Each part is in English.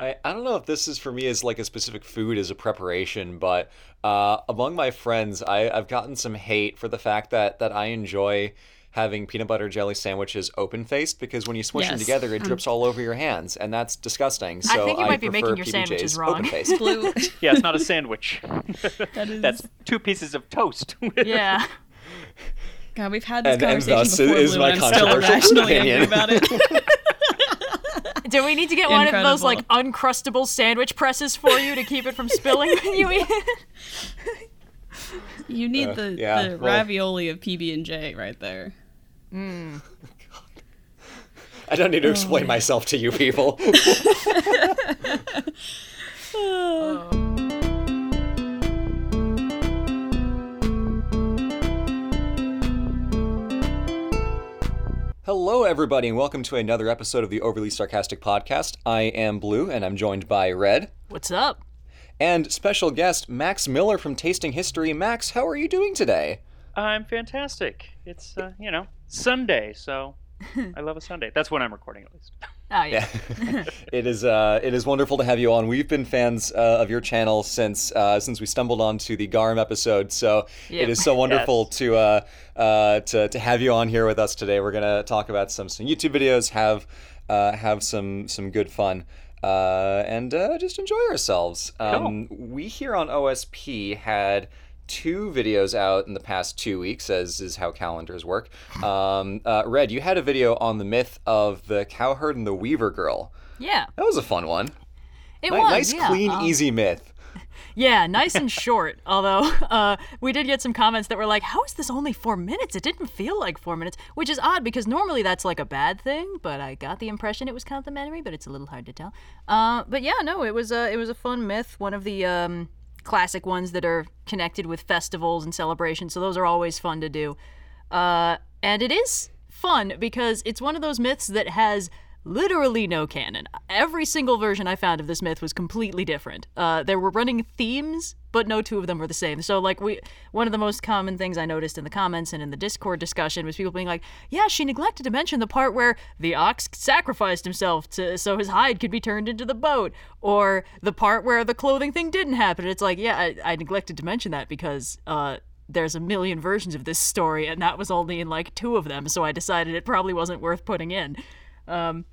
Yeah. I, I don't know if this is for me as like a specific food as a preparation, but uh, among my friends, I, I've gotten some hate for the fact that that I enjoy having peanut butter jelly sandwiches open faced because when you smush them together, it drips all over your hands, and that's disgusting. So I think you might be prefer making your PBJs sandwiches wrong. Open-faced. Yeah, it's not a sandwich. That is. That's two pieces of toast. Yeah. God, we've had this And- and conversation thus before, is Blue, my and I'm still controversial irrationally angry opinion. about it. Do we need to get one of those like uncrustable sandwich presses for you to keep it from spilling when you eat it? You need uh, the, yeah, the well- ravioli of PB and J right there. Hmm. I don't need to explain oh. myself to you people. Oh. Hello, everybody, and welcome to another episode of the Overly Sarcastic Podcast. I am Blue, and I'm joined by Red What's up? and special guest Max Miller from Tasting History. Max, how are you doing today? I'm fantastic. It's uh, you know Sunday, so I love a Sunday. That's when I'm recording, at least. Oh yeah. it is uh, it is wonderful to have you on. We've been fans uh, of your channel since uh, since we stumbled onto the Garum episode. So Yep. it is so wonderful Yes. to, uh, uh, to to have you on here with us today. We're gonna talk about some some YouTube videos, have uh, have some some good fun. Uh, and uh, just enjoy ourselves. Um, We here on OSP had two videos out in the past two weeks, as is how calendars work. Um, uh, Red, you had a video on the myth of the cowherd and the weaver girl. Yeah. That was a fun one. It Ni- was. nice, yeah. clean, Um, easy myth. Yeah, nice and short. Although uh, we did get some comments that were like, "How is this only four minutes? It didn't feel like four minutes," which is odd because normally that's like a bad thing. But I got the impression it was complimentary, but it's a little hard to tell. Uh, but yeah, no, it was a it was a fun myth. One of the um, classic ones that are connected with festivals and celebrations. So those are always fun to do. Uh, and it is fun because it's one of those myths that has literally no canon. Every single version I found of this myth was completely different. Uh, there were running themes, but no two of them were the same. So, like, we one of the most common things I noticed in the comments and in the Discord discussion was people being like, "Yeah, she neglected to mention the part where the ox sacrificed himself to so his hide could be turned into the boat, or the part where the clothing thing didn't happen." It's like, yeah, I, I neglected to mention that because. Uh, there's a million versions of this story, and that was only in like two of them, so I decided it probably wasn't worth putting in. Um,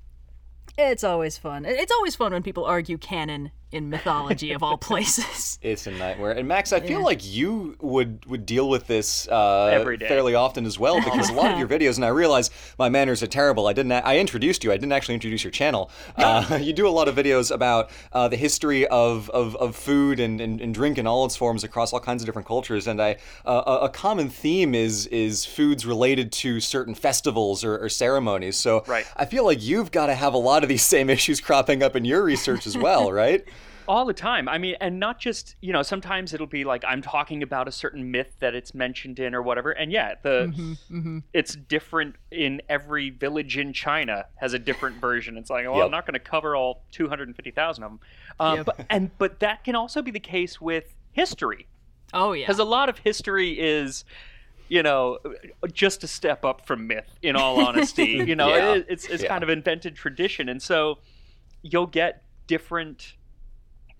it's always fun. It's always fun when people argue canon in mythology of all places. It's a nightmare. And Max, I feel like you would would deal with this uh, Every day. fairly often as well because a lot of your videos, and I realize my manners are terrible. I didn't. I introduced you. I didn't actually introduce your channel. Uh, you do a lot of videos about uh, the history of, of, of food and, and, and drink in all its forms across all kinds of different cultures. And I uh, a, a common theme is is foods related to certain festivals or, or ceremonies. So Right. I feel like you've got to have a lot of these same issues cropping up in your research as well, right? All the time. I mean, and not just you know. Sometimes it'll be like I'm talking about a certain myth that it's mentioned in or whatever, and yeah, the it's different in every village in China has a different version. It's like, well, Yep. I'm not going to cover all 250,000 of them, uh, Yep. but and but that can also be the case with history Oh yeah. because a lot of history is you know just a step up from myth in all honesty you know Yeah. it- it's, it's Yeah. kind of invented tradition and so you'll get different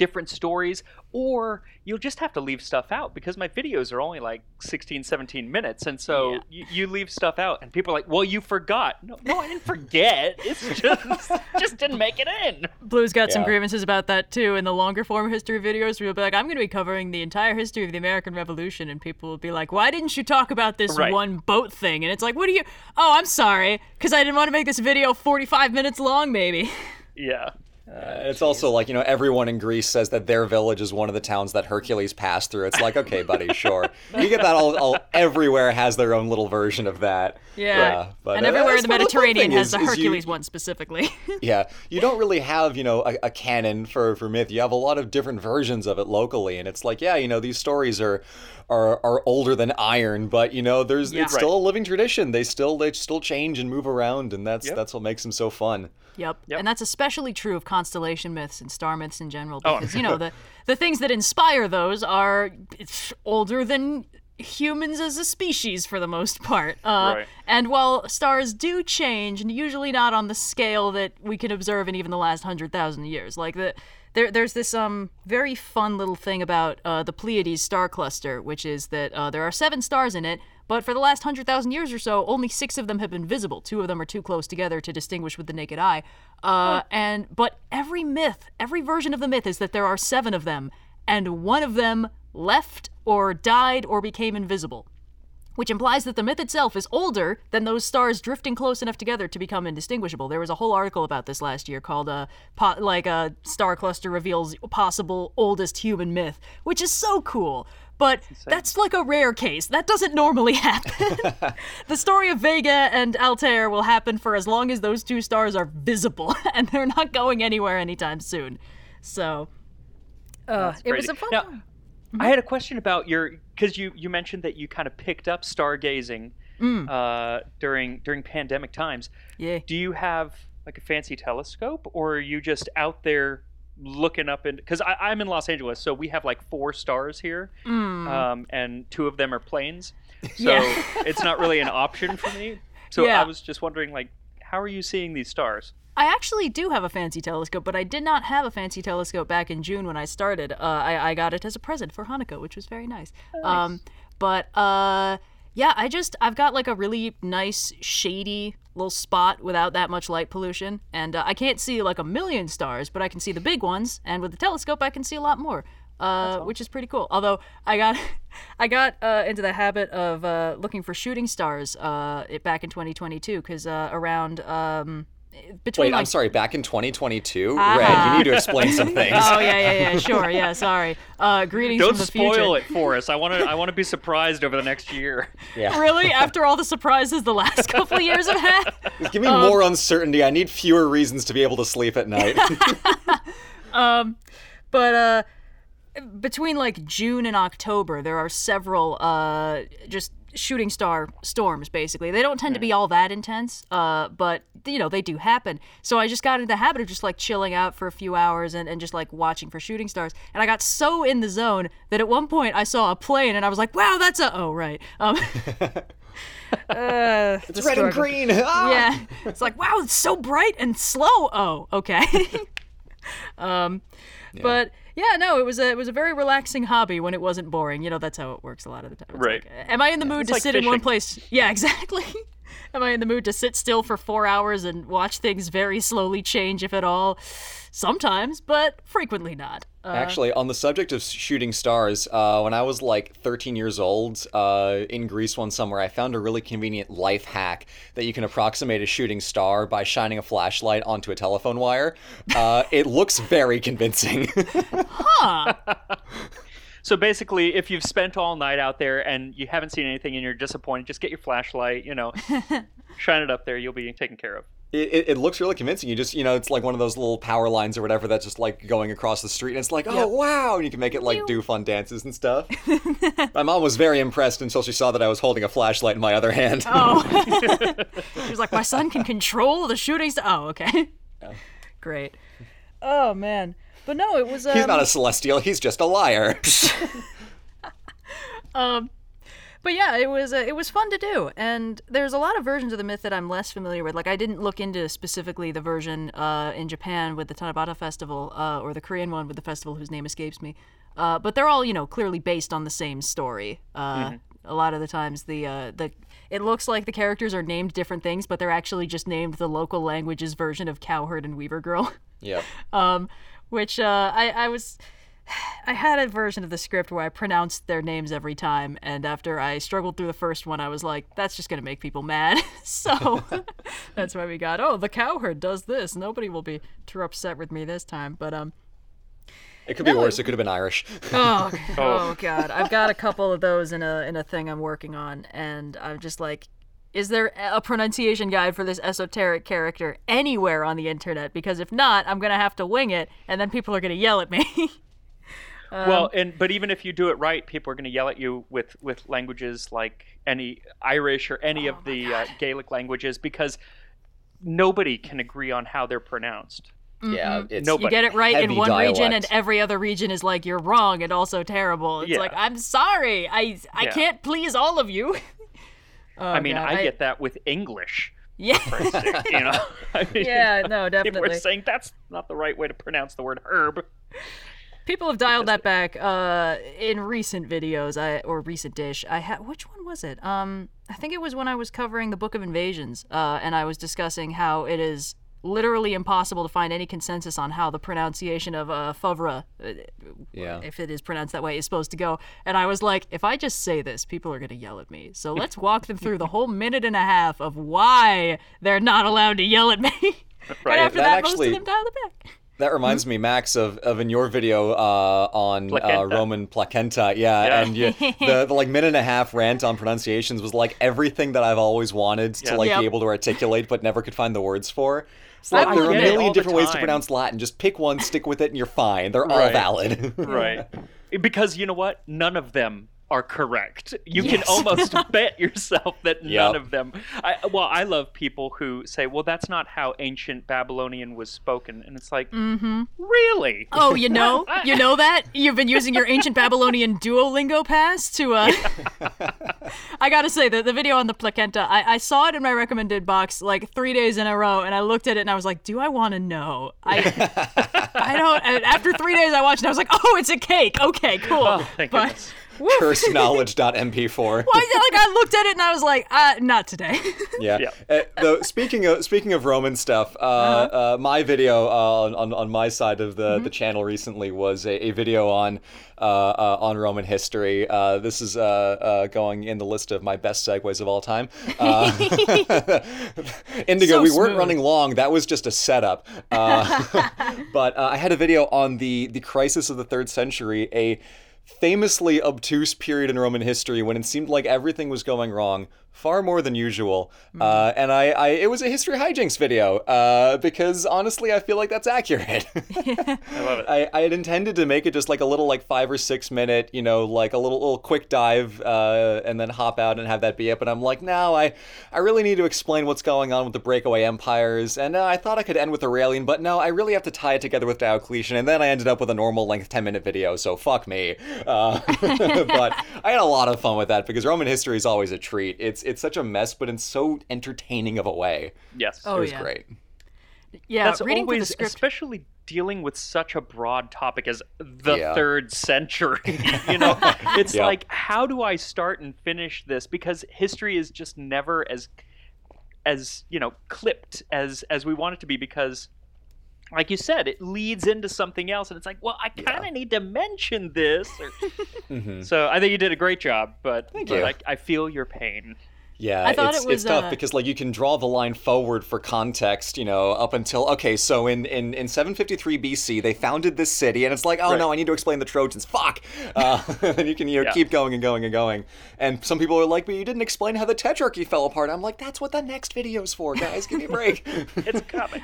different stories or you'll just have to leave stuff out because my videos are only like 16 17 minutes and so Yeah. you, you leave stuff out and people are like well you forgot no, no i didn't forget it's just just didn't make it in Blue's got some grievances about that too. In the longer form history videos, where you'll be like, "I'm going to be covering the entire history of the American Revolution," and people will be like, "Why didn't you talk about this Right. one boat thing?" And it's like, "What do you? Oh, I'm sorry, because I didn't want to make this video 45 minutes long, maybe." yeah Uh, it's also like you know everyone in Greece says that their village is one of the towns that Hercules passed through. It's like okay, buddy, sure. You get that all, all everywhere has their own little version of that. Yeah. but and uh, everywhere in the one of fun Mediterranean has is- the is you- Hercules one specifically. yeah, you don't really have you know a, a canon for for myth. You have a lot of different versions of it locally, and it's like yeah, you know these stories are are are older than iron, but you know there's Yeah. it's still a living tradition. They still they still change and move around, and that's Yep. that's what makes them so fun. Yep. Yep. And that's especially true of constellation myths and star myths in general Oh. because you know the the things that inspire those are it's older than humans as a species for the most part. Uh, Right. And while stars do change, and usually not on the scale that we can observe in even the last hundred thousand years, like the there, there's this um very fun little thing about uh, the Pleiades star cluster, which is that uh, there are seven stars in it, but for the last hundred thousand years or so, only six of them have been visible. Two of them are too close together to distinguish with the naked eye. Uh, And but every myth, every version of the myth is that there are seven of them, and one of them left or died or became invisible which implies that the myth itself is older than those stars drifting close enough together to become indistinguishable. There was a whole article about this last year called uh, po- like a star cluster reveals possible oldest human myth, which is so cool. But that's like a rare case. That doesn't normally happen. the story of Vega and Altair will happen for as long as those two stars are visible, and they're not going anywhere anytime soon. So, uh, it was a fun Now. I had a question about your because you you mentioned that you kind of picked up stargazing Mm. uh, during during pandemic times. Yeah. Do you have like a fancy telescope, or are you just out there looking up in? Because I'm in Los Angeles, so we have like four stars here, um, and two of them are planes. So Mm. Yeah. it's not really an option for me. So Yeah. I was just wondering, like, how are you seeing these stars? I actually do have a fancy telescope, but I did not have a fancy telescope back in June when I started. Uh, I, I got it as a present for Hanukkah, which was very nice. Um, but uh, yeah, I just I've got like a really nice shady little spot without that much light pollution, and uh, I can't see like a million stars, but I can see the big ones, and with the telescope I can see a lot more. Uh, which is pretty cool. Although I got, I got uh, into the habit of uh, looking for shooting stars uh, it, back in 2022 because uh, around um, between Wait, like I'm sorry. Back in 2022, Ah. Red, you need to explain some things. Oh yeah, yeah, yeah. Sure, yeah. Sorry. Uh, greetings Don't from the spoil future. it for us. I want to. I want to be surprised over the next year. yeah. Really? After all the surprises the last couple of years have had? Just give me Um, more uncertainty. I need fewer reasons to be able to sleep at night. But uh, between like June and October, there are several uh just shooting star storms. Basically, they don't tend to be all that intense. Uh, but you know they do happen. So I just got into the habit of just like chilling out for a few hours and, and just like watching for shooting stars. And I got so in the zone that at one point I saw a plane and I was like, "Wow, that's a oh right." Um, uh, it's red and green. Ah! yeah it's like wow it's so bright and slow oh okay um but yeah no it was a it was a very relaxing hobby when it wasn't boring. You know that's how it works a lot of the time. It's Right. like, am i in the mood to like sit in one place? Yeah exactly am i in the mood to sit still for four hours and watch things very slowly change if at all sometimes but frequently not uh, Actually, on the subject of shooting stars, uh, when I was like 13 years old uh, in Greece one summer, I found a really convenient life hack that you can approximate a shooting star by shining a flashlight onto a telephone wire. Uh, it looks very convincing. So basically, if you've spent all night out there and you haven't seen anything and you're disappointed, just get your flashlight. You know, shine it up there. You'll be taken care of. It, it, it looks really convincing. You just, you know, it's like one of those little power lines or whatever that's just like going across the street, and it's like, oh wow, and you can make it like do fun dances and stuff. my mom was very impressed until she saw that I was holding a flashlight in my other hand. Oh. she was like, my son can control the shooting star. Oh, okay. Great. Oh, man. But no, it was. Um, He's not a celestial. He's just a liar. But yeah, it was uh, it was fun to do, and there's a lot of versions of the myth that I'm less familiar with. Like I didn't look into specifically the version uh, in Japan with the Tanabata Festival, uh, or the Korean one with the festival whose name escapes me. Uh, but they're all you know clearly based on the same story. Uh, A lot of the times, the uh, the it looks like the characters are named different things, but they're actually just named the local language's version of Cowherd and Weaver Girl. yep. um, which uh, I, I was I had a version of the script where I pronounced their names every time, and after I struggled through the first one, I was like, "That's just gonna make people mad." so that's why we got, "Oh, the cowherd does this. Nobody will be too upset with me this time." But um, It could be worse. It could have been Irish. oh, oh god, I've got a couple of those in a in a thing I'm working on, and I'm just like. Is there a pronunciation guide for this esoteric character anywhere on the internet? Because if not, I'm gonna have to wing it, and then people are gonna yell at me. well, Um, and but even if you do it right, people are going to yell at you with with languages like any Irish or any Oh of the uh, Gaelic languages because nobody can agree on how they're pronounced. Yeah, it's Nobody. You get it right in Heavy one region, and every other region is like you're wrong and also terrible. It's Yeah. like I'm sorry, I I Yeah. can't please all of you. Oh, I mean, God, I, get that with English. Yeah, you know. I mean, yeah, no, People definitely. are saying that's not the right way to pronounce the word herb. People have dialed that back uh, in recent videos, I or recent dish. I had which one was it? Um, I think it was when I was covering the Book of Invasions, uh, and I was discussing how it is literally impossible to find any consensus on how the pronunciation of uh, Favre, uh, Yeah. if it is pronounced that way, is supposed to go. And I was like, if I just say this, people are gonna yell at me. So let's walk them through the whole minute and a half of why they're not allowed to yell at me. Right. and after That that, actually- most of them dialed it back. That reminds me, Max, of, of in your video uh, on uh, Roman placenta. Yeah, Yeah. and you, the, the like minute and a half rant on pronunciations was like everything that I've always wanted to Yeah. like Yep. be able to articulate, but never could find the words for. It's like there are a get it all million different ways to pronounce Latin. Just pick one, stick with it, and you're fine. They're all Right. valid. right. Because you know what? None of them are correct. You can almost bet yourself that none of them. I, well, I love people who say, "Well, that's not how ancient Babylonian was spoken," and it's like, mm-hmm. really? Oh, you know, you know that you've been using your ancient Babylonian Duolingo pass to. uh I gotta say that the video on the placenta, I, I saw it in my recommended box like three days in a row, and I looked at it and I was like, "Do I want to know?" I, I don't. And after three days, I watched and I was like, "Oh, it's a cake. Okay, cool." Oh, thank but goodness. Curse knowledge.mp4. well, I, like I looked at it and I was like, uh, "Not today." Yeah. Yeah. Uh, though speaking of speaking of Roman stuff, uh, uh my video uh, on, on on my side of the, the channel recently was a, a video on uh, uh, on Roman history. Uh, this is uh, uh, going in the list of my best segues of all time. Uh, Indigo, So we weren't smooth. running long. That was just a setup. Uh, but uh, I had a video on the the crisis of the third century, a famously obtuse period in Roman history when it seemed like everything was going wrong, far more than usual. Uh, and I, I, it was a history hijinks video uh, because honestly, I feel like that's accurate. I love it. I, I had intended to make it just like a little like five or six minute, you know, like a little little quick dive, uh, and then hop out and have that be it. But I'm like, no, I I really need to explain what's going on with the breakaway empires. And uh, I thought I could end with Aurelian, but no, I really have to tie it together with Diocletian. And then I ended up with a normal length ten minute video. So fuck me. Uh, but I had a lot of fun with that because Roman history is always a treat. It's it's such a mess, but in so entertaining of a way. yes. Oh, it was yeah. great. yeah, That's reading through the script. especially dealing with such a broad topic as the Yeah. third century. you know, it's Yeah. like, how do I start and finish this? Because history is just never as, as you know, clipped as as we want it to be. Because, like you said, it leads into something else, and it's like, well, I kind of need to mention this. Or... Mm-hmm. So I think you did a great job, but, but you. I, I feel your pain. Yeah, I thought it's, it was, it's tough uh, because like you can draw the line forward for context, you know, up until okay, so in in, in 753 BC they founded this city, and it's like, oh Right. no, I need to explain the Trojans. Fuck, uh, and you can you know Yeah. keep going and going and going. And some people are like, but you didn't explain how the Tetrarchy fell apart. I'm like, that's what the next video's for, guys. Give me a break. It's coming.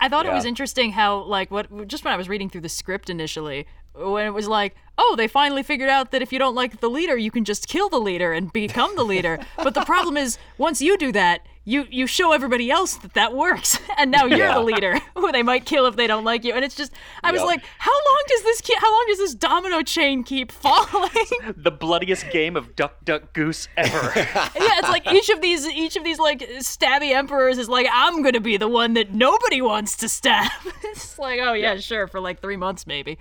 I thought it was interesting how, like, what just when I was reading through the script initially, when it was like, oh, they finally figured out that if you don't like the leader, you can just kill the leader and become the leader. but the problem is, once you do that, you you show everybody else that that works, and now you're Yeah. the leader, who they might kill if they don't like you. And it's just, I was Yep. like, how long does this keep? How long does this domino chain keep falling? The bloodiest game of Duck Duck Goose ever. yeah, it's like each of these each of these like stabby emperors is like I'm gonna be the one that nobody wants to stab. it's like oh yeah, sure for like three months maybe.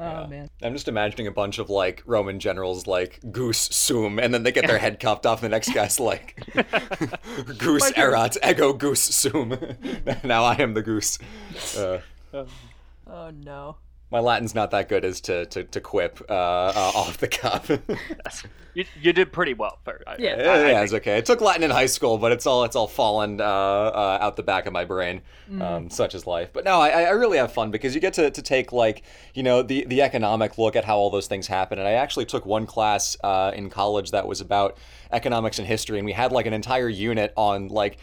Oh man. I'm just imagining a bunch of like Roman generals like Goose Sum, and then they get their head chopped off, and the next guy's like Goose erat ego Goose Sum. now I am the goose. Uh, Oh no. My Latin's not that good as to to, to quip uh, uh, off the cuff. you, you did pretty well. For, I, Yeah. I- I yeah, think- it's okay. I took Latin in high school, but it's all it's all fallen uh, uh, out the back of my brain. Mm. Um, such is life. But no, I, I really have fun because you get to, to take like you know the the economic look at how all those things happen. And I actually took one class uh, in college that was about economics and history, and we had like an entire unit on like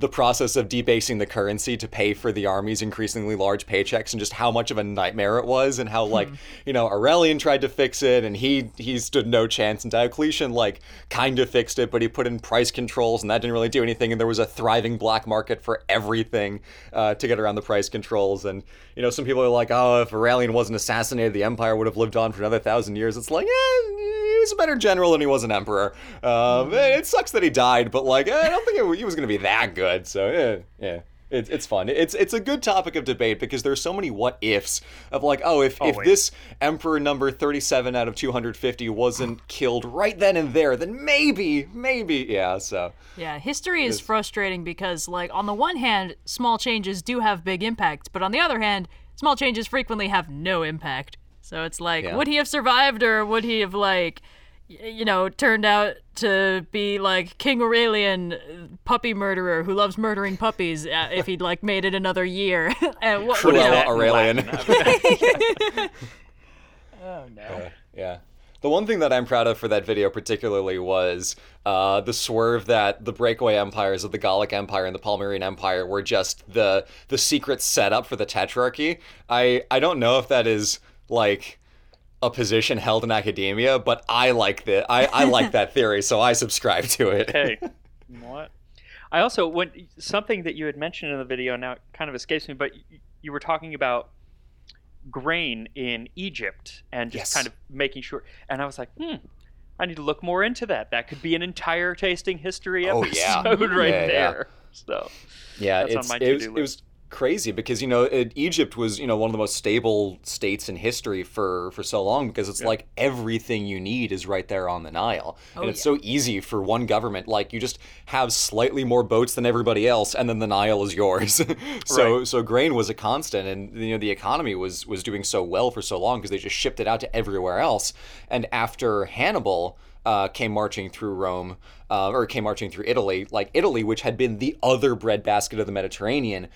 the process of debasing the currency to pay for the army's increasingly large paychecks and just how much of a nightmare it was and how like you know Aurelian tried to fix it and he he stood no chance and Diocletian like kind of fixed it but he put in price controls and that didn't really do anything and there was a thriving black market for everything uh, to get around the price controls. And you know some people are like oh if Aurelian wasn't assassinated the empire would have lived on for another thousand years. It's like yeah he was a better general than he was an emperor. Um, it sucks that he died but like I don't think it, he was going to be that good good. So yeah, yeah. It's, it's fun. It's it's a good topic of debate because there's so many what ifs of like, oh, if, if this emperor number 37 out of 250 wasn't killed right then and there, then maybe, maybe, yeah. So yeah, history is frustrating because like on the one hand, small changes do have big impact, but on the other hand, small changes frequently have no impact. So it's like, yeah. would he have survived or would he have like you know, turned out to be like King Aurelian, puppy murderer who loves murdering puppies. Uh, if he'd like made it another year, and what, Cruella Aurelian. oh no. Uh, yeah. The one thing that I'm proud of for that video particularly was uh, the swerve that the breakaway empires of the Gallic Empire and the Palmyrene Empire were just the the secret setup for the Tetrarchy. I I don't know if that is like a position held in academia, but I like that. I, I like that theory, so I subscribe to it. hey, what? I also when something that you had mentioned in the video now kind of escapes me, but you were talking about grain in Egypt and just yes. kind of making sure. And I was like, hmm, I need to look more into that. That could be an entire tasting history episode oh, yeah. right yeah, there. Yeah. So yeah, it's, it was, it was crazy because you know it, Egypt was you know one of the most stable states in history for for so long because it's yeah. like everything you need is right there on the Nile oh, and it's yeah. so easy for one government like you just have slightly more boats than everybody else and then the Nile is yours so right. so grain was a constant and you know the economy was was doing so well for so long because they just shipped it out to everywhere else and after Hannibal uh, came marching through Rome, uh, or came marching through Italy, like Italy, which had been the other breadbasket of the Mediterranean,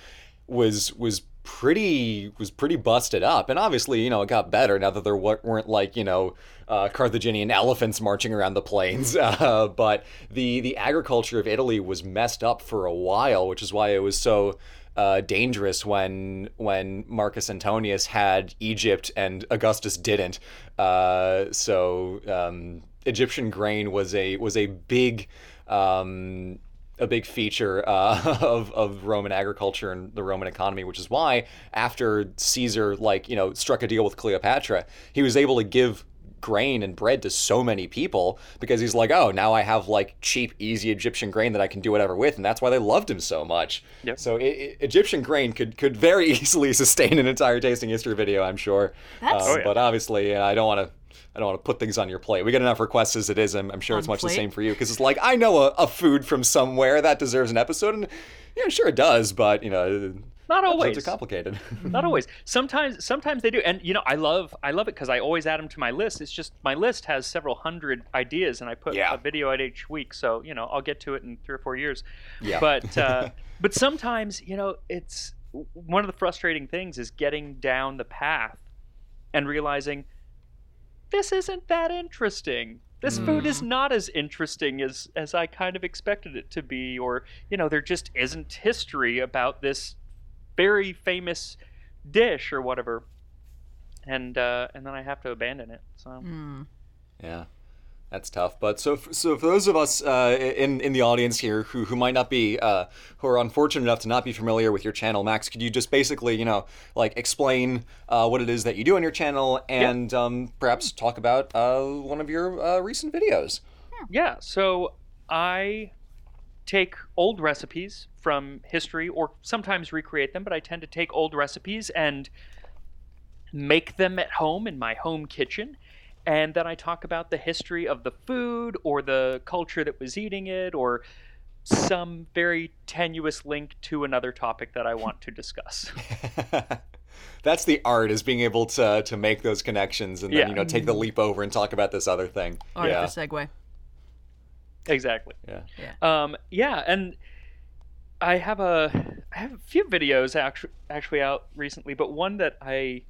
was was pretty was pretty busted up and obviously you know it got better now that there weren't like you know uh, carthaginian elephants marching around the plains uh, but the the agriculture of italy was messed up for a while which is why it was so uh, dangerous when when Marcus Antonius had Egypt and Augustus didn't. Uh, so um, Egyptian grain was a was a big um, a big feature uh, of, of Roman agriculture and the Roman economy, which is why after Caesar, like, you know, struck a deal with Cleopatra, he was able to give grain and bread to so many people because he's like, oh, now I have like cheap, easy Egyptian grain that I can do whatever with, and that's why they loved him so much. Yep. So it, it, Egyptian grain could could very easily sustain an entire tasting history video, I'm sure. That's... Uh, oh, yeah. But obviously, I don't want to I don't want to put things on your plate. We get enough requests as it is. I'm, I'm sure on it's much plate? the same for you because it's like I know a, a, food from somewhere that deserves an episode, and yeah, sure it does, but you know. Not always. It's complicated. Not always. Sometimes, sometimes they do, and you know, I love, I love it because I always add them to my list. It's just my list has several hundred ideas, and I put yeah. a video out each week. So you know, I'll get to it in three or four years. Yeah. But, uh, but sometimes, you know, it's one of the frustrating things is getting down the path and realizing this isn't that interesting. This mm. food is hmm. not as interesting as as I kind of expected it to be, or you know, there just isn't history about this very famous dish or whatever, and uh, and then I have to abandon it. So. Mm. Yeah. That's tough. But so so for those of us uh, in in the audience here who who might not be uh, who are unfortunate enough to not be familiar with your channel, Max, could you just basically you know like explain uh, what it is that you do on your channel and yep. um, perhaps talk about uh, one of your uh, recent videos? Yeah. So I take old recipes from history or sometimes recreate them, but I tend to take old recipes and make them at home in my home kitchen and then I talk about the history of the food or the culture that was eating it or some very tenuous link to another topic that I want to discuss. That's the art is being able to to make those connections and then yeah. you know take the leap over and talk about this other thing. Art yeah. the segue. Exactly. Yeah. Yeah. Um, yeah, and I have a I have a few videos actually actually out recently, but one that I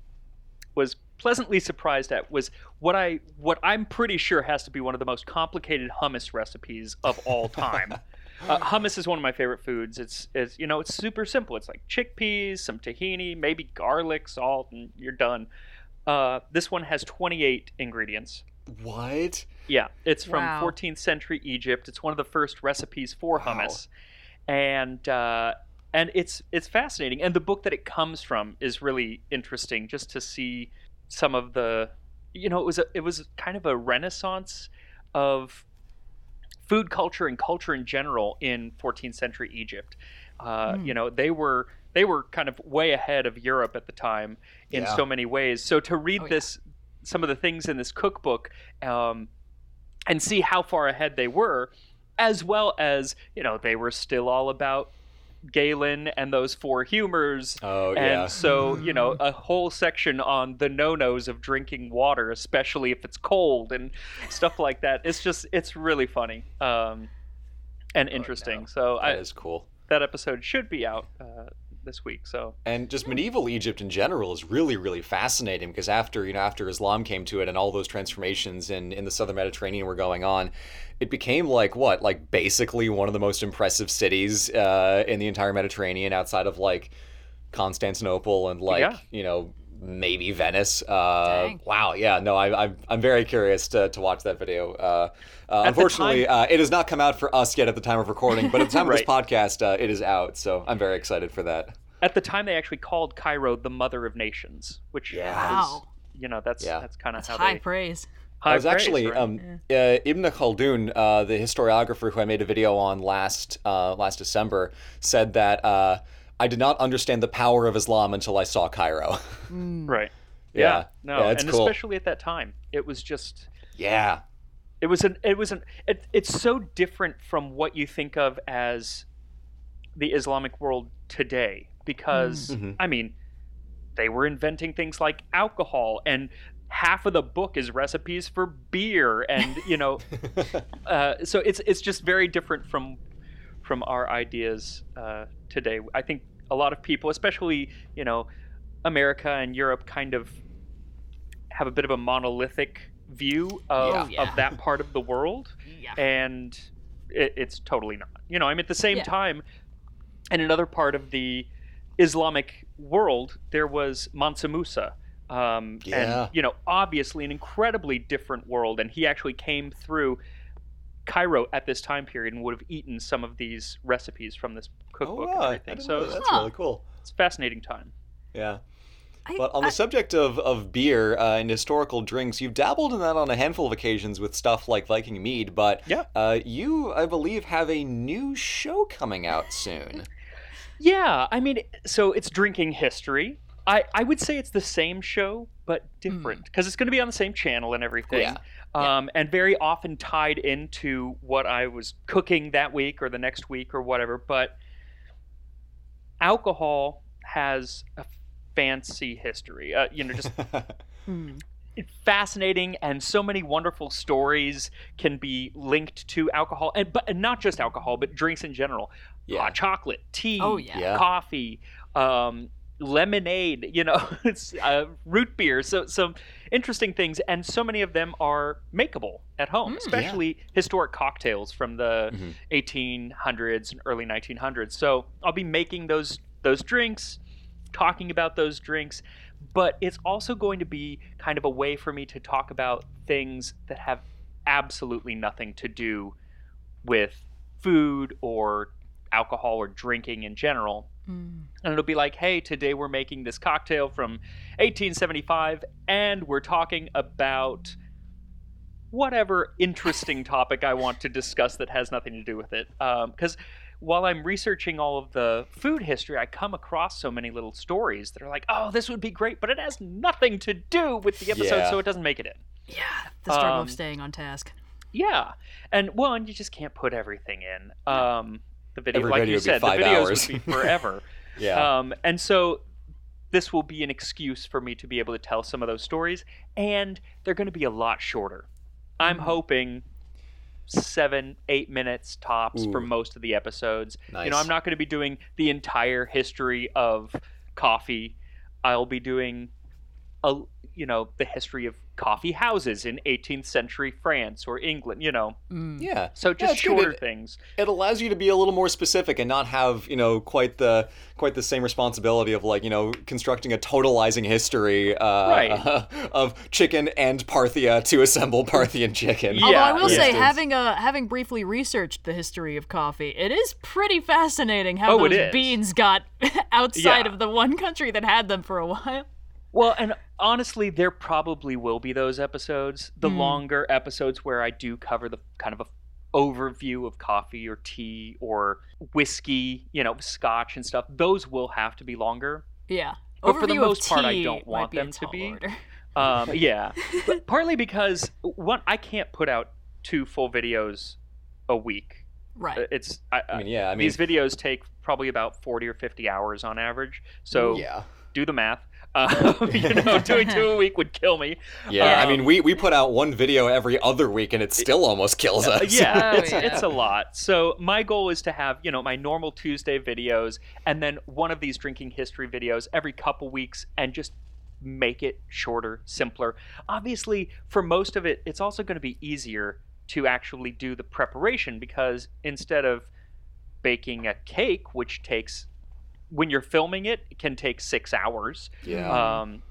was pleasantly surprised at was what I what I'm pretty sure has to be one of the most complicated hummus recipes of all time. Uh, hummus is one of my favorite foods. It's, it's you know it's super simple. It's like chickpeas, some tahini, maybe garlic, salt, and you're done. Uh, this one has 28 ingredients. What? Yeah, it's from Wow. 14th century Egypt. It's one of the first recipes for Wow. hummus, and uh, and it's it's fascinating. And the book that it comes from is really interesting, just to see some of the, you know, it was a, it was kind of a renaissance of food culture and culture in general in 14th century Egypt. Uh, Hmm. You know, they were they were kind of way ahead of Europe at the time in Yeah. so many ways. So to read Oh, yeah. this, some of the things in this cookbook, um, and see how far ahead they were, as well as you know they were still all about Galen and those four humors. Oh And yeah. so, you know, a whole section on the no-nos of drinking water, especially if it's cold and stuff like that. It's just, it's really funny um, and interesting. no. So I, That is cool. that episode should be out uh, this week. So And just medieval Egypt in general is really, really fascinating because after you know after Islam came to it and all those transformations in in the southern Mediterranean were going on, it became like what like basically one of the most impressive cities uh, in the entire Mediterranean outside of like Constantinople and like Yeah. you know maybe Venice. Uh, wow, yeah, no, I, I'm I'm very curious to, to watch that video. Uh, uh, the unfortunately, uh, it has not come out for us yet at the time of recording, but at the time of this podcast, uh, it is out. So I'm very excited for that. at the time, they actually called Cairo the mother of nations, which Yeah. is, Wow. you know, that's Yeah. that's kind of how high they. praise. I was praise, actually right? um, uh, Ibn Khaldun, uh, the historiographer who I made a video on last uh, last December, said that uh, I did not understand the power of Islam until I saw Cairo. right. Yeah. Yeah, no, Yeah, it's and cool. especially at that time, it was just yeah, it was an it was an it, it's so different from what you think of as the Islamic world today because Mhm. I mean they were inventing things like alcohol and half of the book is recipes for beer and you know uh, so it's it's just very different from from our ideas uh, today I think a lot of people especially you know America and Europe kind of have a bit of a monolithic view of, Yeah. of that part of the world Yeah. and it, it's totally not. You know, I mean, at the same Yeah. time, in another part of the Islamic world, there was Mansa Musa. Um, Yeah. And, you know, obviously an incredibly different world. And he actually came through Cairo at this time period and would have eaten some of these recipes from this oh cookbook wow, and I everything. didn't So know that's Huh. really cool. it's a fascinating time. Yeah. I- But on the I- subject of, of beer uh, and historical drinks, you've dabbled in that on a handful of occasions with stuff like Viking mead, but Yeah. uh, you, I believe, have a new show coming out soon. Yeah, I mean, so it's drinking history. I, I would say it's the same show, but different because it's going to be on the same channel and everything. yeah. Um, and very often tied into what I was cooking that week or the next week or whatever. But alcohol has a fancy history. Uh, you know, just Hmm. fascinating and so many wonderful stories can be linked to alcohol and but and not just alcohol but drinks in general Yeah. hot chocolate tea Oh, yeah. Yeah. coffee um, lemonade you know uh, root beer so some interesting things and so many of them are makeable at home Mm. especially historic cocktails from the Mhm. 1800s and early 1900s so i'll be making those those drinks talking about those drinks but it's also going to be kind of a way for me to talk about things that have absolutely nothing to do with food or alcohol or drinking in general Hmm. and it'll be like hey today we're making this cocktail from 1875 and we're talking about whatever interesting topic i want to discuss that has nothing to do with it because while i'm researching all of the food history i come across so many little stories that are like oh this would be great but it has nothing to do with the episode Yeah. so it doesn't make it in Yeah. The struggle Um, of staying on task. yeah, and one, you just can't put everything in. Um, the video, Every like video you would be said, the five videos hours. would be forever. yeah. um, and so this will be an excuse for me to be able to tell some of those stories, and they're going to be a lot shorter. I'm Mm-hmm. hoping seven, eight minutes tops for most of the episodes. Nice. You know, I'm not going to be doing the entire history of coffee. I'll be doing a you know the history of coffee houses in 18th century France or England. You know, Yeah. so just it's good. shorter It- things. it allows you to be a little more specific and not have you know quite the quite the same responsibility of like you know constructing a totalizing history uh, Right. of chicken and Parthia to assemble Parthian chicken. Yeah. Although I will yeah. say, having uh, having briefly researched the history of coffee, it is pretty fascinating how Oh, those beans got outside Yeah. of the one country that had them for a while. Well, and honestly, there probably will be those episodes, the longer episodes where I do cover the kind of a overview of coffee or tea or whiskey, you know, scotch and stuff. Those will have to be longer. Yeah. But for the most part, I don't want them to be. Um, yeah, but partly because one, I can't put out two full videos a week. Right. Uh, it's I, I mean, uh, yeah, I mean, these videos take probably about forty or fifty hours on average. So yeah, do the math. Uh, you know, doing two a week would kill me. yeah. I Um, mean, we we put out one video every other week, and it still almost kills us. yeah, Oh, it's, yeah. it's a lot. So my goal is to have you know my normal Tuesday videos, and then one of these drinking history videos every couple weeks, and just make it shorter, simpler. Obviously, for most of it, it's also going to be easier to actually do the preparation because instead of baking a cake, which takes when you're filming it, it can take six hours. yeah. Um,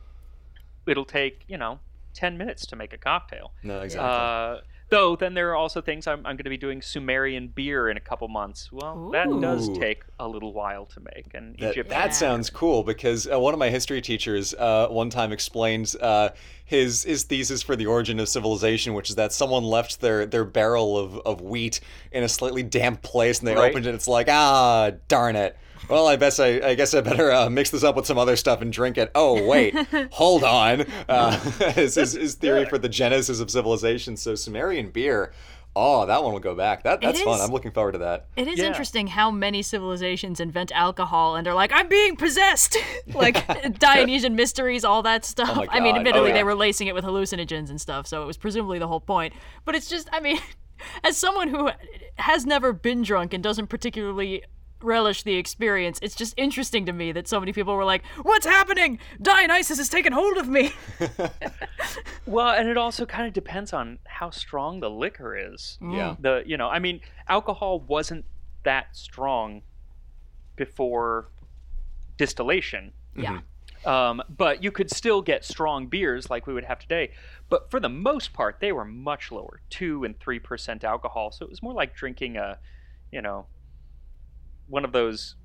it'll take you know ten minutes to make a cocktail. no, exactly. Uh, though then there are also things I'm, I'm going to be doing Sumerian beer in a couple months. Well, that does take a little while to make, and That, Egypt. that sounds cool because uh, one of my history teachers uh, one time explained uh, his his thesis for the origin of civilization, which is that someone left their, their barrel of, of wheat in a slightly damp place and they Right. opened it. It's like ah, darn it. Well, I guess I, I guess I better uh, mix this up with some other stuff and drink it. Oh wait, hold on. Uh, his, his, his theory for the genesis of civilization. So Sumerian beer. Oh, that one will go back. That that's fun. I'm looking forward to that. It is Yeah. interesting how many civilizations invent alcohol and they're like, I'm being possessed! like Dionysian mysteries, all that stuff. Oh I mean, admittedly, Oh, they were lacing it with hallucinogens and stuff, so it was presumably the whole point. But it's just, I mean, as someone who has never been drunk and doesn't particularly relish the experience, it's just interesting to me that so many people were like, What's happening? Dionysus has taken hold of me! Well, and it also kind of depends on how strong the liquor is. Yeah. The you know, I mean, alcohol wasn't that strong before distillation. yeah. Um, but you could still get strong beers like we would have today. But for the most part, they were much lower, two and three percent alcohol. So it was more like drinking a, you know, one of those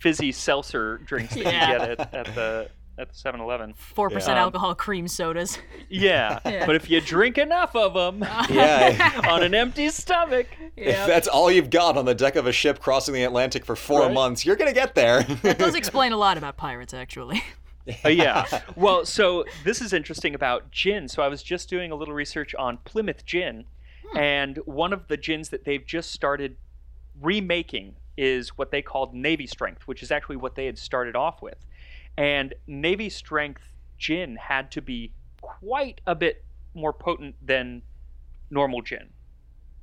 fizzy seltzer drinks that Yeah. you get at, at the at the 7-Eleven. 4% Yeah. alcohol cream sodas. Yeah, but if you drink enough of them Yeah. on an empty stomach, If that's all you've got on the deck of a ship crossing the Atlantic for four Right. months, you're gonna get there. It does explain a lot about pirates, actually. Uh, yeah. Well, so this is interesting about gin. So I was just doing a little research on Plymouth gin, and one of the gins that they've just started remaking is what they called Navy Strength, which is actually what they had started off with. And Navy Strength gin had to be quite a bit more potent than normal gin.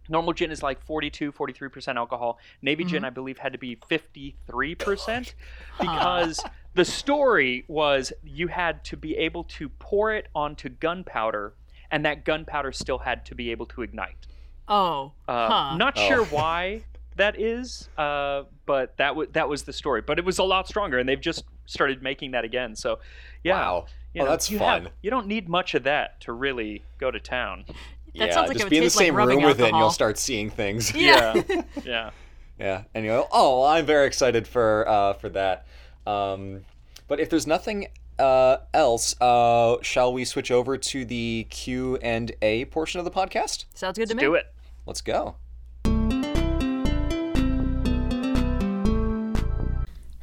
Normal gin is like 42, 43% alcohol. Navy gin, I believe, had to be 53% because the story was you had to be able to pour it onto gunpowder, and that gunpowder still had to be able to ignite. Oh. Uh, huh. Not Oh. sure why that is, uh, but that was that was the story. But it was a lot stronger, and they've just started making that again. So, yeah, Wow. you Oh, know, that's you have- fun. you don't need much of that to really go to town. That yeah, sounds like it just would be in the taste like same room with it, and you'll start seeing things. Yeah. Yeah, yeah. Yeah, and you go, oh, I'm very excited for uh, for that. Um, but if there's nothing uh, else, uh, shall we switch over to the Q and A portion of the podcast? Sounds good to me. Do it. Let's go.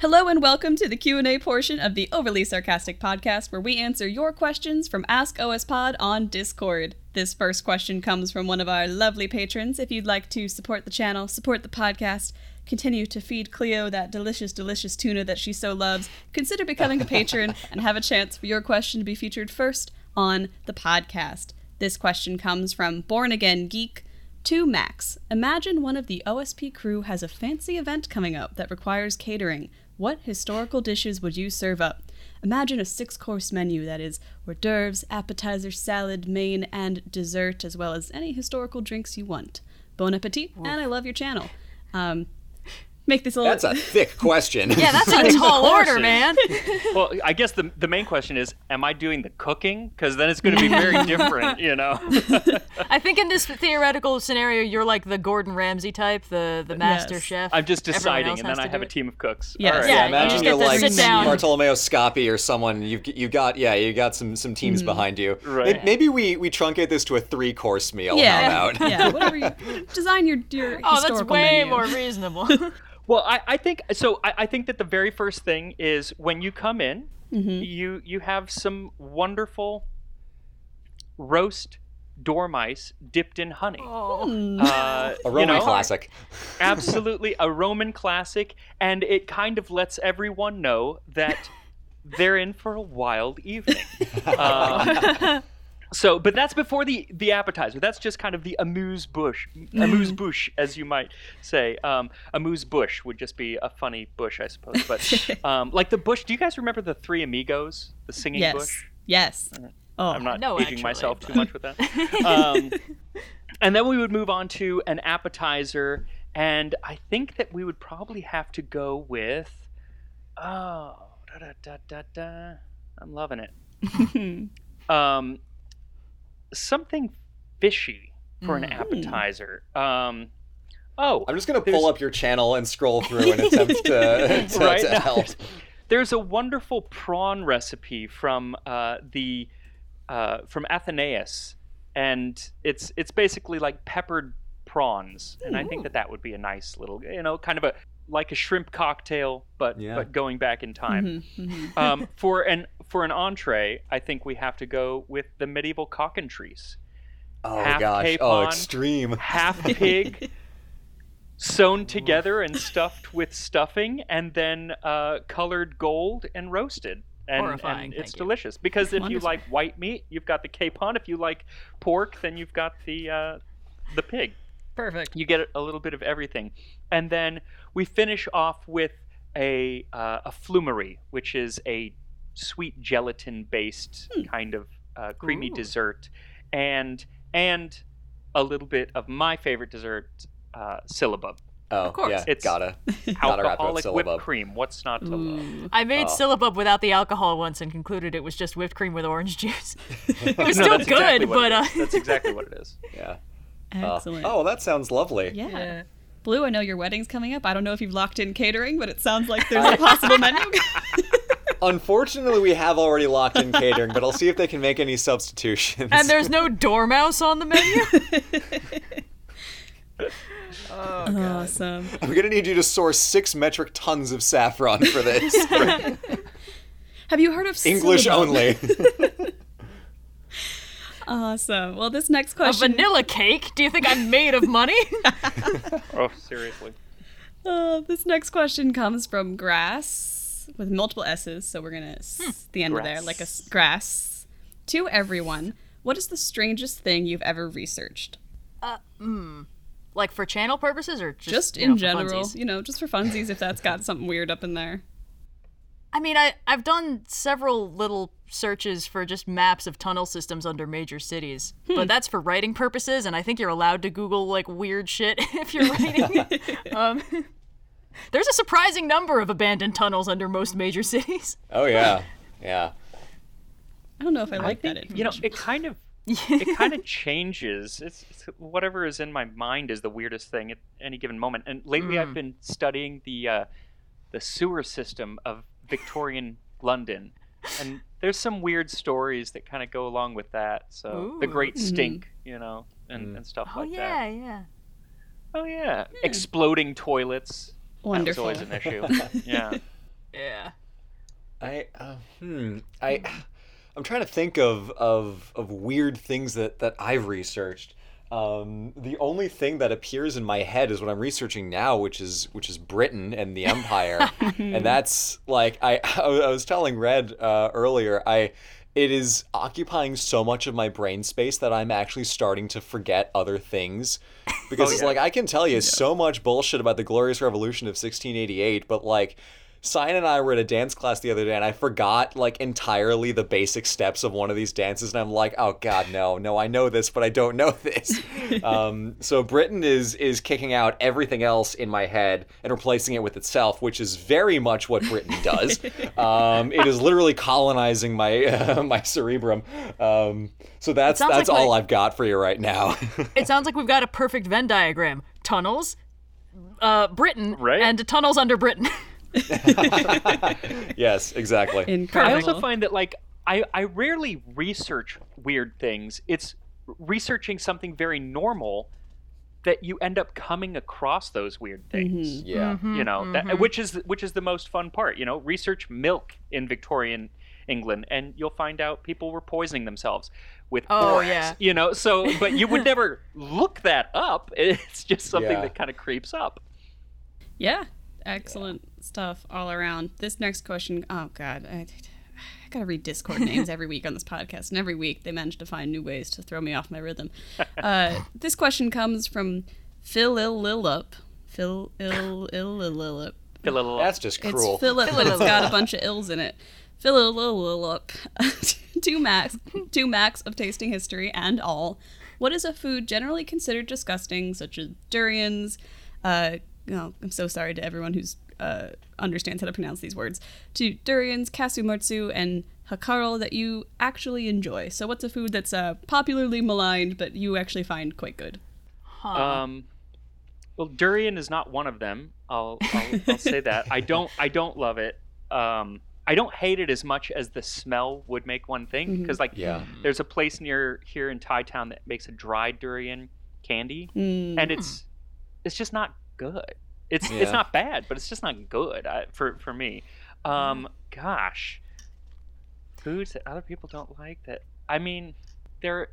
Hello and welcome to the Q&A portion of the Overly Sarcastic podcast where we answer your questions from Ask OS Pod on Discord. This first question comes from one of our lovely patrons. If you'd like to support the channel, support the podcast, continue to feed Cleo that delicious, delicious tuna that she so loves, consider becoming a patron and have a chance for your question to be featured first on the podcast. This question comes from Born Again Geek. To Max, imagine one of the OSP crew has a fancy event coming up that requires catering. What historical dishes would you serve up? Imagine a six course menu that is hors d'oeuvres, appetizer, salad, main, and dessert, as well as any historical drinks you want. Bon appetit, and I love your channel. Um, make this a little. That's a thick question. Yeah, that's a tall order, man. well, I guess the the main question is, am I doing the cooking? Because then it's going to be very different, you know. I think in this theoretical scenario, you're like the Gordon Ramsay type, the the master Yes. chef. I'm just deciding, and then I have do a team of cooks. Yes. All right. Yeah, Yeah, imagine just you're like. Bartolomeo Scappi or someone. You've you got yeah, you got some some teams hmm. behind you. Right. May- Maybe we we truncate this to a three course meal. yeah, How about? yeah, whatever you design your your Oh, that's way menu. more reasonable. Well, I, I think so. I, I think that the very first thing is when you come in, Mm-hmm. you you have some wonderful roast dormice dipped in honey. oh. Uh, A you Roman know, classic. absolutely a Roman classic, and it kind of lets everyone know that they're in for a wild evening. Um, so, but that's before the the appetizer. That's just kind of the amuse bush, amuse bush, as you might say. Um, amuse bush would just be a funny bush, I suppose. But um, like the bush. Do you guys remember the Three Amigos, the singing yes, bush? yes. Yes. Oh, I'm not No, aging actually, myself too much with that. Um, and then we would move on to an appetizer, and I think that we would probably have to go with, oh, da da da da da. I'm loving it. um, something fishy for an appetizer. Um, oh, I'm just gonna pull up your channel and scroll through and attempt to, to, Right? to help. There's a wonderful prawn recipe from uh, the uh, from Athenaeus, and it's it's basically like peppered prawns, and I think that that would be a nice little, you know, kind of a like a shrimp cocktail, but Yeah. but going back in time. Mm-hmm. um, for an for an entree, I think we have to go with the medieval cockatrice, Oh half gosh. Oh, capon, extreme. half pig. Sewn together and stuffed with stuffing, and then uh, colored gold and roasted. And, Horrifying, and it's thank you. delicious because if you like white meat, you've got the capon. If you like pork, then you've got the uh, the pig. Perfect. You get a little bit of everything, and then we finish off with a uh, a flumery, which is a sweet gelatin based kind of uh, creamy Ooh. dessert, and and a little bit of my favorite dessert, uh, syllabub, Oh, course. yeah. It's- gotta gotta wrap it alcoholic whipped syllabub. cream. What's not to love? Ooh. I made Oh. syllabub without the alcohol once and concluded it was just whipped cream with orange juice. it was No, still good, exactly but uh, that's exactly what it is. Yeah. Oh. Excellent. Oh, that sounds lovely. yeah. yeah. Blue, I know your wedding's coming up. I don't know if you've locked in catering, but it sounds like there's a possible menu. Unfortunately, we have already locked in catering, but I'll see if they can make any substitutions. and there's no dormouse on the menu. oh, God. awesome. I'm gonna need you to source six metric tons of saffron for this. Have you heard of English syllabub? only. Awesome. Well, this next question. A vanilla cake? Do you think I'm made of money? Oh, seriously. Uh, this next question comes from Grass with multiple S's, so we're gonna s the end of there like a s- grass. To everyone, what is the strangest thing you've ever researched? Uh, like for channel purposes or just, Just in know, general, you know, just for funsies, if that's got something weird up in there. I mean, I I've done several little searches for just maps of tunnel systems under major cities, but that's for writing purposes, and I think you're allowed to Google like weird shit if you're writing. um, there's a surprising number of abandoned tunnels under most major cities. oh yeah, yeah. I don't know if I like I that. think, you know, it kind of it kind of changes. It's, it's whatever is in my mind is the weirdest thing at any given moment. And lately, I've mm. been studying the uh, the sewer system of Victorian London, and there's some weird stories that kind of go along with that. So the Great mm-hmm. Stink, you know, and, mm. and stuff Oh like yeah, that. Oh yeah, yeah. Oh yeah, hmm. exploding toilets. Wonderful. That was always an issue. yeah. Yeah. I uh, hmm. I I'm trying to think of of of weird things that that I've researched. Um, the only thing that appears in my head is what I'm researching now, which is which is Britain and the Empire, and that's like I I was telling Red uh, earlier. I it is occupying so much of my brain space that I'm actually starting to forget other things. Because oh, it's yeah. like I can tell you so much bullshit about the Glorious Revolution of 1688, but like Cyan and I were at a dance class the other day, and I forgot like entirely the basic steps of one of these dances, and I'm like, "Oh God, no, no! I know this, but I don't know this." um, so Britain is is kicking out everything else in my head and replacing it with itself, which is very much what Britain does. um, it is literally colonizing my uh, my cerebrum. Um, so that's that's like all my- I've got for you right now. It sounds like we've got a perfect Venn diagram: tunnels, uh, Britain, Right. and tunnels under Britain. yes, exactly. I also find that like I, I rarely research weird things. It's researching something very normal that you end up coming across those weird things. yeah. Mm-hmm. You know, that, which is which is the most fun part. You know, research milk in Victorian England, and you'll find out people were poisoning themselves with Oh, borax. yeah. You know, so but you would never look that up. It's just something Yeah. that kind of creeps up. Yeah, excellent stuff all around. This next question, oh god, I, I gotta read Discord names every week on this podcast, and every week they manage to find new ways to throw me off my rhythm. Uh, this question comes from Phil Il Lillup. Phil Il Il Lillup. A little That's just It's cruel. Philip, but it's got a bunch of ills in it. Philip Lillup. two max, two max of tasting history and all. What is a food generally considered disgusting, such as durians? Uh, no, I'm so sorry to everyone who's uh, understands how to pronounce these words. To durians, casu marzu, and hakaro that you actually enjoy. So, what's a food that's uh, popularly maligned but you actually find quite good? Um, well, durian is not one of them. I'll, I'll, I'll say that. I don't I don't love it. Um, I don't hate it as much as the smell would make one think. Because like, Yeah. there's a place near here in Thai Town that makes a dried durian candy, and it's it's just not good. It's Yeah. it's not bad, but it's just not good I, for for me. Um, gosh, foods that other people don't like that. I mean, they're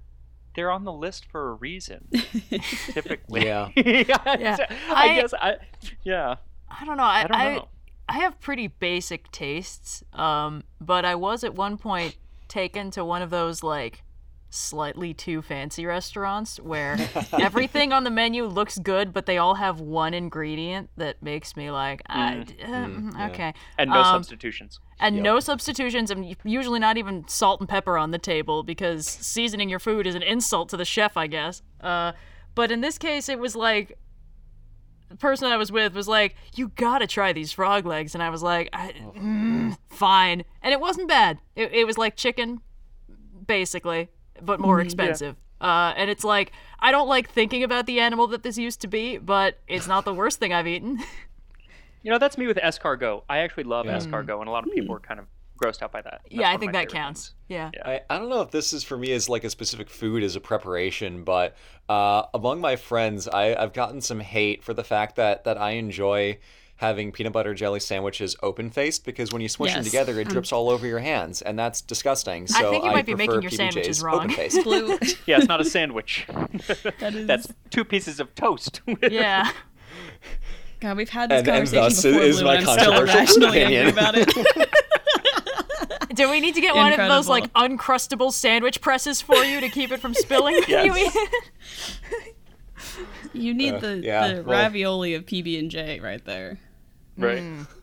they're on the list for a reason. Typically, Yeah. yeah. Yeah. I, I- guess I. Yeah. I don't know. I, I don't I, know. I have pretty basic tastes, um, but I was at one point taken to one of those like slightly too fancy restaurants where everything on the menu looks good, but they all have one ingredient that makes me like, I, um, yeah. okay, And no Um, substitutions. and no substitutions, and usually not even salt and pepper on the table because seasoning your food is an insult to the chef, I guess. Uh, but in this case, it was like the person I was with was like, "You gotta try these frog legs," and I was like, I, mm, "Fine," and it wasn't bad. It, it was like chicken, basically, but more expensive. Uh, and it's like I don't like thinking about the animal that this used to be, but it's not the worst thing I've eaten. You know, that's me with escargot. I actually love escargot, and a lot of people are kind of grossed out by that. That's yeah, I think that favorite counts. things. Yeah. I, I don't know if this is for me as like a specific food as a preparation, but uh, among my friends, I, I've gotten some hate for the fact that that I enjoy having peanut butter jelly sandwiches open faced because when you smush them together, it hmm. drips all over your hands, and that's disgusting. So I think you might be prefer making your sandwiches PBJ's wrong. Open faced. Blue. Yeah, it's not a sandwich. that is. That's two pieces of toast. Yeah. God, we've had this And- and conversation thus before, is Blue, my and I'm still controversial angry opinion. about it. Do we need to get one of those like Incredible. uncrustable sandwich presses for you to keep it from spilling? Yes. You need the, yeah, the well- ravioli of PB and J right there. right. Mm.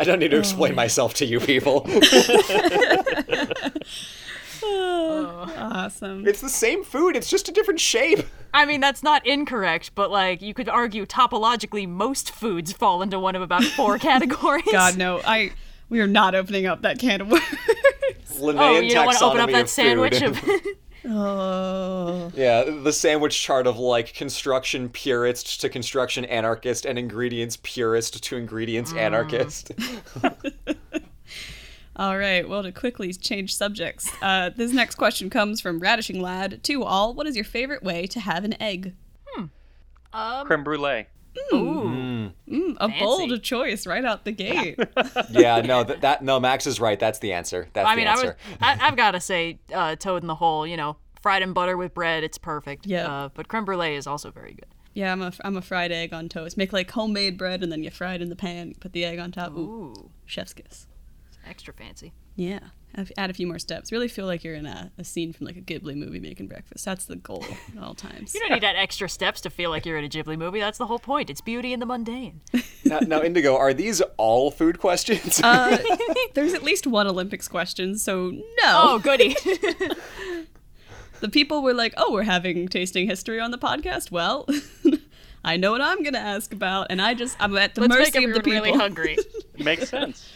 I don't need to explain oh. myself to you people. oh, Awesome. it's the same food. It's just a different shape. I mean, that's not incorrect, but like you could argue topologically most foods fall into one of about four categories. God no, I we are not opening up that can of worms. Linnaean Oh, you don't want to open up that sandwich of oh, Yeah, the sandwich chart of like construction purist to construction anarchist and ingredients purist to ingredients Mm. anarchist. all right. Well, to quickly change subjects, uh, this next question comes from Radishing Lad to all. What is your favorite way to have an egg? Creme brulee. Ooh. Mm, a bold choice right out the gate. yeah, no, that, that no, Max is right. That's the answer. That's I mean, the I was answer. I, I've got to say, uh, toad in the hole. You know, fried in butter with bread, it's perfect. Yeah. Uh, but creme brulee is also very good. yeah, I'm a I'm a fried egg on toast. Make like homemade bread and then you fry it in the pan. Put the egg on top. Ooh, Ooh, chef's kiss. It's extra fancy. Yeah. Add a few more steps. Really feel like you're in a, a scene from like a Ghibli movie making breakfast. That's the goal at all times. You don't need that extra steps to feel like you're in a Ghibli movie. That's the whole point. It's beauty in the mundane. now, now, Indigo, are these all food questions? uh, there's at least one Olympics question, so no. Oh, goody. the people were like, "Oh, we're having tasting history on the podcast." Well, I know what I'm gonna ask about, and I just I'm at the Let's mercy make of the people. really hungry. Makes sense.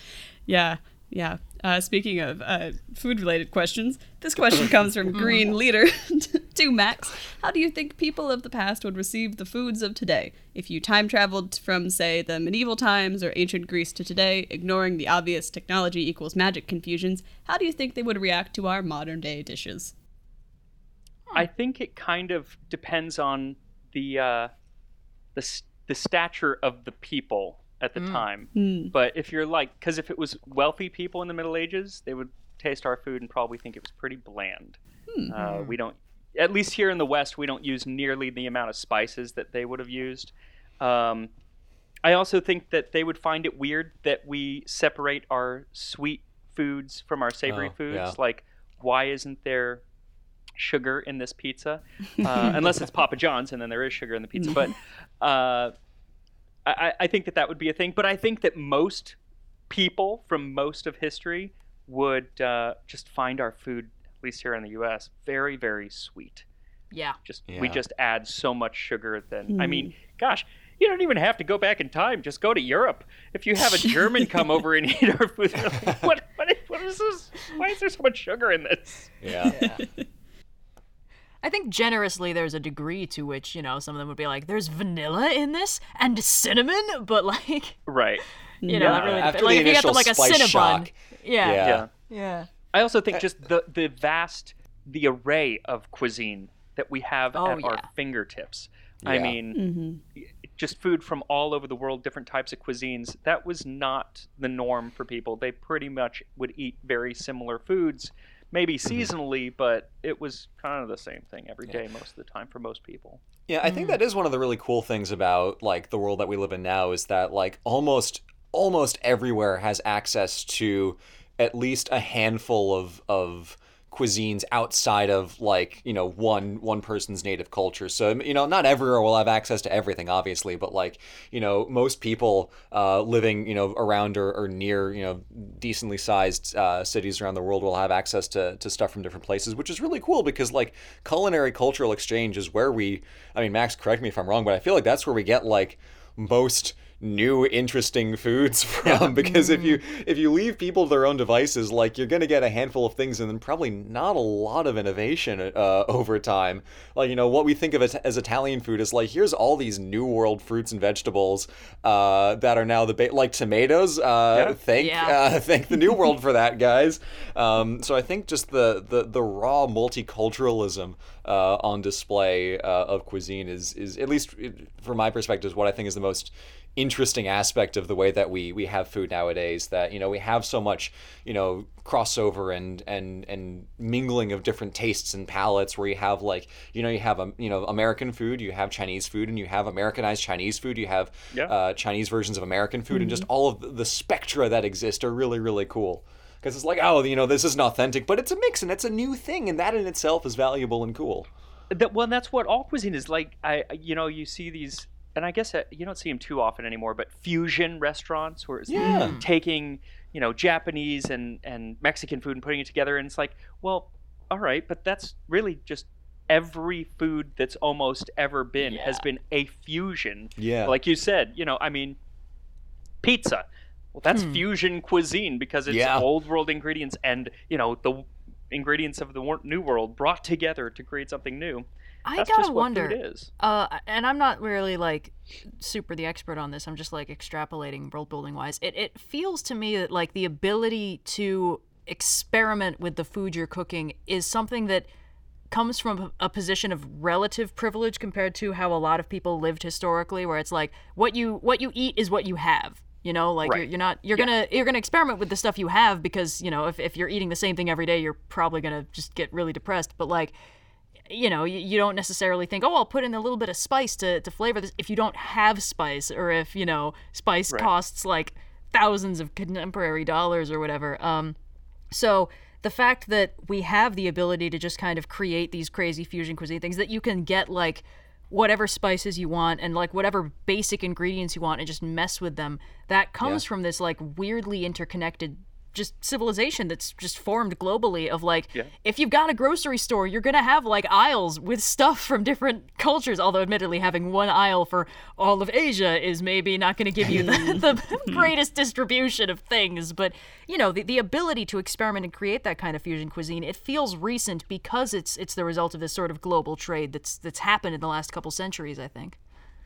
yeah, yeah. Uh, speaking of uh, food-related questions, this question comes from Green Leader to Max. How do you think people of the past would receive the foods of today if you time traveled from, say, the medieval times or ancient Greece to today, ignoring the obvious technology equals magic confusions? How do you think they would react to our modern-day dishes? I think it kind of depends on the uh, the the stature of the people at the mm. time. Mm. But if you're like, because if it was wealthy people in the Middle Ages, they would taste our food and probably think it was pretty bland. Mm. Uh, we don't, at least here in the West, we don't use nearly the amount of spices that they would have used. Um, I also think that they would find it weird that we separate our sweet foods from our savory oh, foods. Yeah. Like, why isn't there sugar in this pizza? Uh, unless it's Papa John's, and then there is sugar in the pizza. But uh, I, I think that that would be a thing, but I think that most people from most of history would uh, just find our food, at least here in the U.S., very, very sweet. Yeah. Just yeah. we just add so much sugar. Then mm. I mean, hmm. gosh, you don't even have to go back in time. Just go to Europe. If you have a German come over and eat our food, like, what, what, what is this? Why is there so much sugar in this? Yeah. yeah. I think generously there's a degree to which, you know, some of them would be like, there's vanilla in this and cinnamon, but like. Right. You know, yeah. really After like the if you get them like a Cinnabon. Cinnabon. Yeah. Yeah. yeah. Yeah. I also think just the, the vast, the array of cuisine that we have oh, at yeah. our fingertips. I Yeah. mean, Mm-hmm. just food from all over the world, different types of cuisines. That was not the norm for people. They pretty much would eat very similar foods, maybe mm-hmm. seasonally, but it was kind of the same thing every day most of the time for most people. Yeah, I think mm. that is one of the really cool things about like the world that we live in now is that like almost almost everywhere has access to at least a handful of of cuisines outside of like you know one one person's native culture. So you know not everywhere will have access to everything obviously but like you know most people uh, living you know around or, or near you know decently sized uh, cities around the world will have access to, to stuff from different places which is really cool because like culinary cultural exchange is where we i mean max correct me if i'm wrong but i feel like that's where we get like most new interesting foods from because if you if you leave people to their own devices like you're going to get a handful of things and then probably not a lot of innovation uh, over time like you know what we think of as, as italian food is like here's all these new world fruits and vegetables uh, that are now the ba- like tomatoes uh, Yeah. thank Yeah. uh, thank the new world for that guys um, so i think just the the, the raw multiculturalism uh, on display uh, of cuisine is is at least from my perspective is what i think is the most interesting aspect of the way that we we have food nowadays that you know we have so much you know crossover and and and mingling of different tastes and palates where you have like you know you have um, you know American food you have Chinese food and you have Americanized Chinese food you have Yeah. uh, Chinese versions of American food and just all of the spectra that exist are really really cool because it's like oh you know this isn't authentic but it's a mix and it's a new thing and that in itself is valuable and cool That, well, that's what all cuisine is like. I, you know, you see these, and I guess uh, you don't see them too often anymore. But fusion restaurants, where it's Yeah. taking, you know, Japanese and and Mexican food and putting it together, and it's like, well, all right, but that's really just every food that's almost ever been has been a fusion. yeah Like you said, you know, I mean, pizza. Well, that's Hmm. fusion cuisine because it's Yeah. old world ingredients and you know the ingredients of the new world brought together to create something new. I That's gotta just wonder. Uh, and I'm not really like super the expert on this. I'm just like extrapolating world building wise. It it feels to me that like the ability to experiment with the food you're cooking is something that comes from a position of relative privilege compared to how a lot of people lived historically where it's like what you what you eat is what you have you know like you're, you're not you're gonna you're gonna experiment with the stuff you have because you know if, if you're eating the same thing every day you're probably gonna just get really depressed but like you know, you, you don't necessarily think, oh, I'll put in a little bit of spice to, to flavor this if you don't have spice or if, you know, spice Right. costs like thousands of contemporary dollars or whatever. Um, So the fact that we have the ability to just kind of create these crazy fusion cuisine things that you can get like whatever spices you want and like whatever basic ingredients you want and just mess with them that comes Yeah. from this like weirdly interconnected just civilization that's just formed globally of like Yeah. if you've got a grocery store you're gonna have like aisles with stuff from different cultures although admittedly having one aisle for all of asia is maybe not gonna give you the, mm. the greatest distribution of things but you know the, the ability to experiment and create that kind of fusion cuisine it feels recent because it's it's the result of this sort of global trade that's that's happened in the last couple centuries i think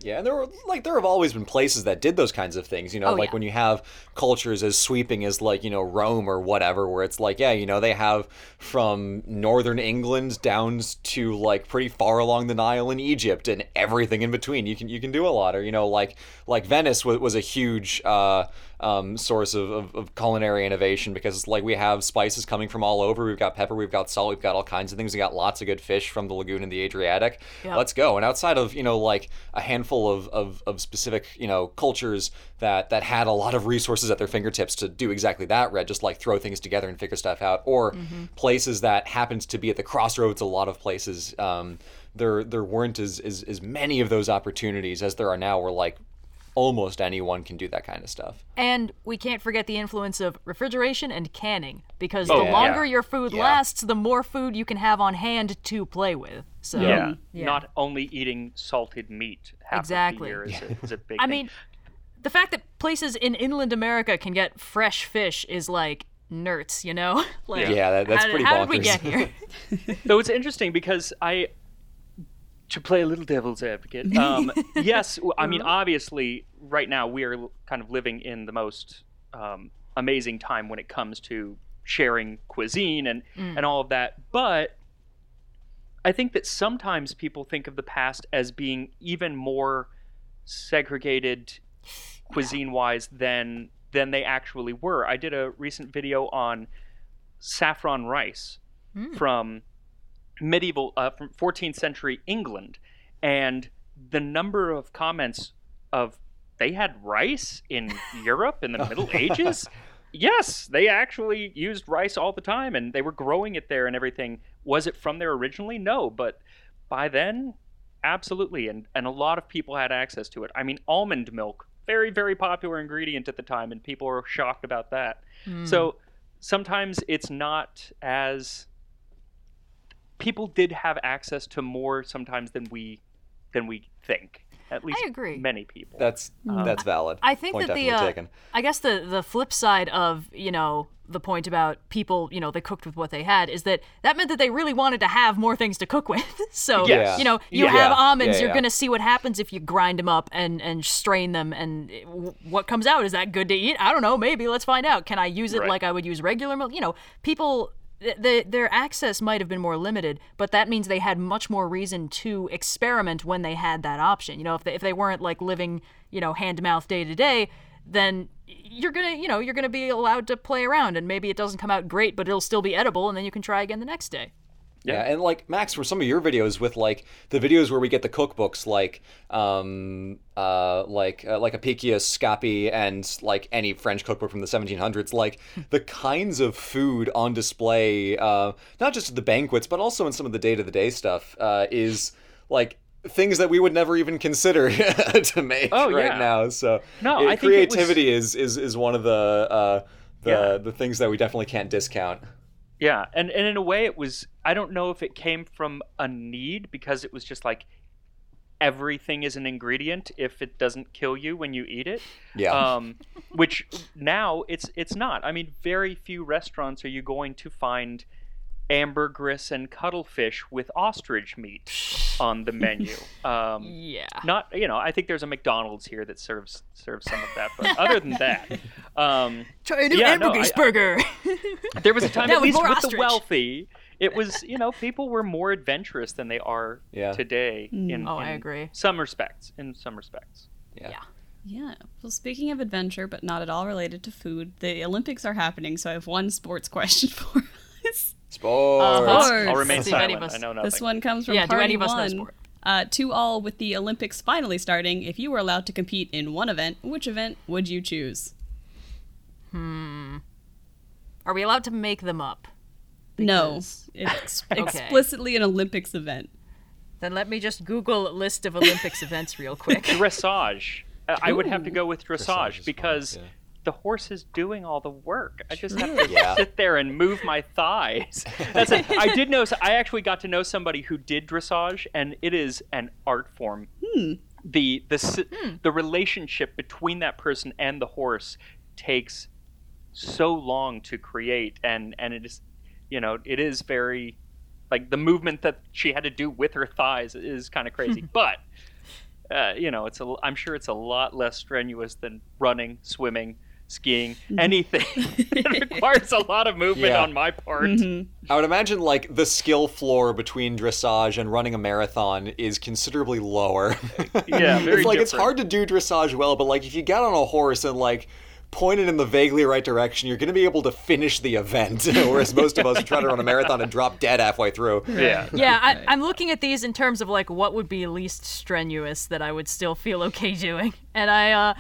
Yeah, and there were like there have always been places that did those kinds of things. You know, Oh, like yeah. when you have cultures as sweeping as like you know Rome or whatever, where it's like yeah, you know they have from northern England down to like pretty far along the Nile in Egypt and everything in between. You can you can do a lot, or you know like like Venice was, was a huge uh, um, source of, of, of culinary innovation because it's like we have spices coming from all over. We've got pepper, we've got salt, we've got all kinds of things. We got lots of good fish from the lagoon and the Adriatic. Yeah. Let's go. And outside of you know like a handful of, of, of specific you know cultures that that had a lot of resources at their fingertips to do exactly that, Red, just like throw things together and figure stuff out, or places that happened to be at the crossroads. A lot of places. Um, there there weren't as, as as many of those opportunities as there are now. Where like almost anyone can do that kind of stuff. And we can't forget the influence of refrigeration and canning, because Oh, the yeah. longer your food Yeah. lasts, the more food you can have on hand to play with. So, Yeah. yeah. Not only eating salted meat half Exactly. of the year is a, is a big I thing. mean, the fact that places in inland America can get fresh fish is like nerds, you know? like, Yeah, that- that's how, did- pretty How did we get here? Though it's interesting because I, to play a little devil's advocate, um, yes, I mean, obviously, right now we are kind of living in the most um, amazing time when it comes to sharing cuisine and, and all of that. But I think that sometimes people think of the past as being even more segregated cuisine wise than than they actually were. I did a recent video on saffron rice from medieval uh, from 14th century England and the number of comments of they had rice in Europe in the Middle Ages? Yes they actually used rice all the time and they were growing it there and everything. Was it from there originally? No but by then absolutely and and a lot of people had access to it. I mean almond milk very very popular ingredient at the time and people were shocked about that. So sometimes it's not as people did have access to more sometimes than we than we think at least agree. many people That's that's valid. I think Point that the uh, taken. I guess the the flip side of you know the point about people you know they cooked with what they had is that that meant that they really wanted to have more things to cook with. so Yes. you know you Yeah. have Yeah. almonds, Yeah, you're yeah. gonna see what happens if you grind them up and and strain them, and what comes out is that good to eat? I don't know. Maybe let's find out. Can I use it Right. like I would use regular milk? You know, people. Th- The, their access might have been more limited, but that means they had much more reason to experiment when they had that option. You know, if they, if they weren't like living, you know, hand to mouth day to day, then you're gonna, you know, you're gonna be allowed to play around, and maybe it doesn't come out great, but it'll still be edible, and then you can try again the next day. Yeah, and like Max, for some of your videos with like the videos where we get the cookbooks, like um uh like uh, like Apicius, Scappi, and like any French cookbook from the 1700s, like the kinds of food on display, uh, not just at the banquets, but also in some of the day to the day stuff, uh, is like things that we would never even consider to make Oh, right yeah. now. So No, it- I think was- creativity is is is one of the uh, the Yeah. the things that we definitely can't discount. Yeah, and, and in a way, it was. I don't know if it came from a need because it was just like everything is an ingredient if it doesn't kill you when you eat it. Yeah. Um, which now it's it's not. I mean, very few restaurants are you going to find ambergris and cuttlefish with ostrich meat on the menu. Um, Yeah. not you know i think there's a mcdonald's here that serves serves some of that but other than that um Try a new Yeah, no, hamburger I- burger. there was a time No, at with least more with ostrich. the wealthy it was you know people were more adventurous than they are Yeah. today in, Oh, I agree. some respects in some respects yeah. yeah. Yeah. Well, speaking of adventure, but not at all related to food, the Olympics are happening, so I have one sports question for us. Sports. Sports. i'll remain See if any silent us- i know nothing This one comes from Yeah, do any of us know One. sport? Uh, two all with the Olympics finally starting. If you were allowed to compete in one event, which event would you choose? Hmm. Are we allowed to make them up? No, it's Okay. explicitly an Olympics event. Then let me just Google a list of Olympics events real quick. dressage. I would have to go with Dressage dressage, is fun, because yeah. The horse is doing all the work. I just have to Yeah. sit there and move my thighs. That's it. I did know. I actually got to know somebody who did dressage, and it is an art form. The the s the relationship between that person and the horse takes so long to create, and and it is, you know, it is very like the movement that she had to do with her thighs is kind of crazy, but uh, you know, it's a. I'm sure it's a lot less strenuous than running, swimming, skiing, anything. it requires a lot of movement Yeah. on my part. I would imagine like the skill floor between dressage and running a marathon is considerably lower. Yeah, very it's like it's hard to do dressage well, but like if you get on a horse and like pointed in the vaguely right direction, you're going to be able to finish the event. Whereas most of us try to run a marathon and drop dead halfway through. Yeah. yeah, I, I'm looking at these in terms of like what would be least strenuous that I would still feel okay doing, and I, uh,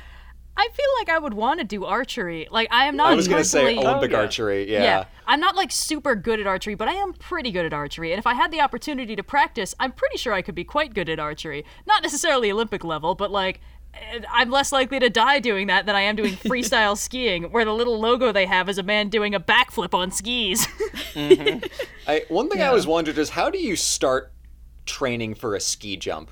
I feel like I would want to do archery. Like I am not. I was going to say personally- Olympic yeah. archery. Yeah. Yeah. I'm not like super good at archery, but I am pretty good at archery. And if I had the opportunity to practice, I'm pretty sure I could be quite good at archery. Not necessarily Olympic level, but like eh, I'm less likely to die doing that than I am doing freestyle skiing, where the little logo they have is a man doing a backflip on skis. I, one thing I always wondered is how do you start training for a ski jump?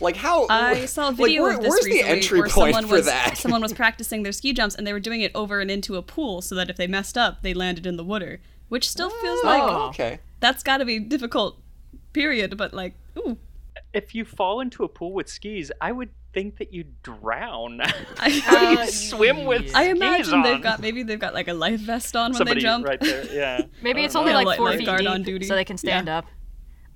Like how? I saw a like, video where- of this Where's the recently entry where point someone for was that? someone was practicing their ski jumps and they were doing it over and into a pool so that if they messed up, they landed in the water, which still feels like oh, okay. that's got to be difficult. Period. But like, ooh, If you fall into a pool with skis, I would think that you drown. I, How do you swim with I skis imagine on? they've got maybe they've got like a life vest on when somebody they jump. right there. Yeah. Maybe it's don't only like like four feet deep, on duty. so they can stand Yeah. up.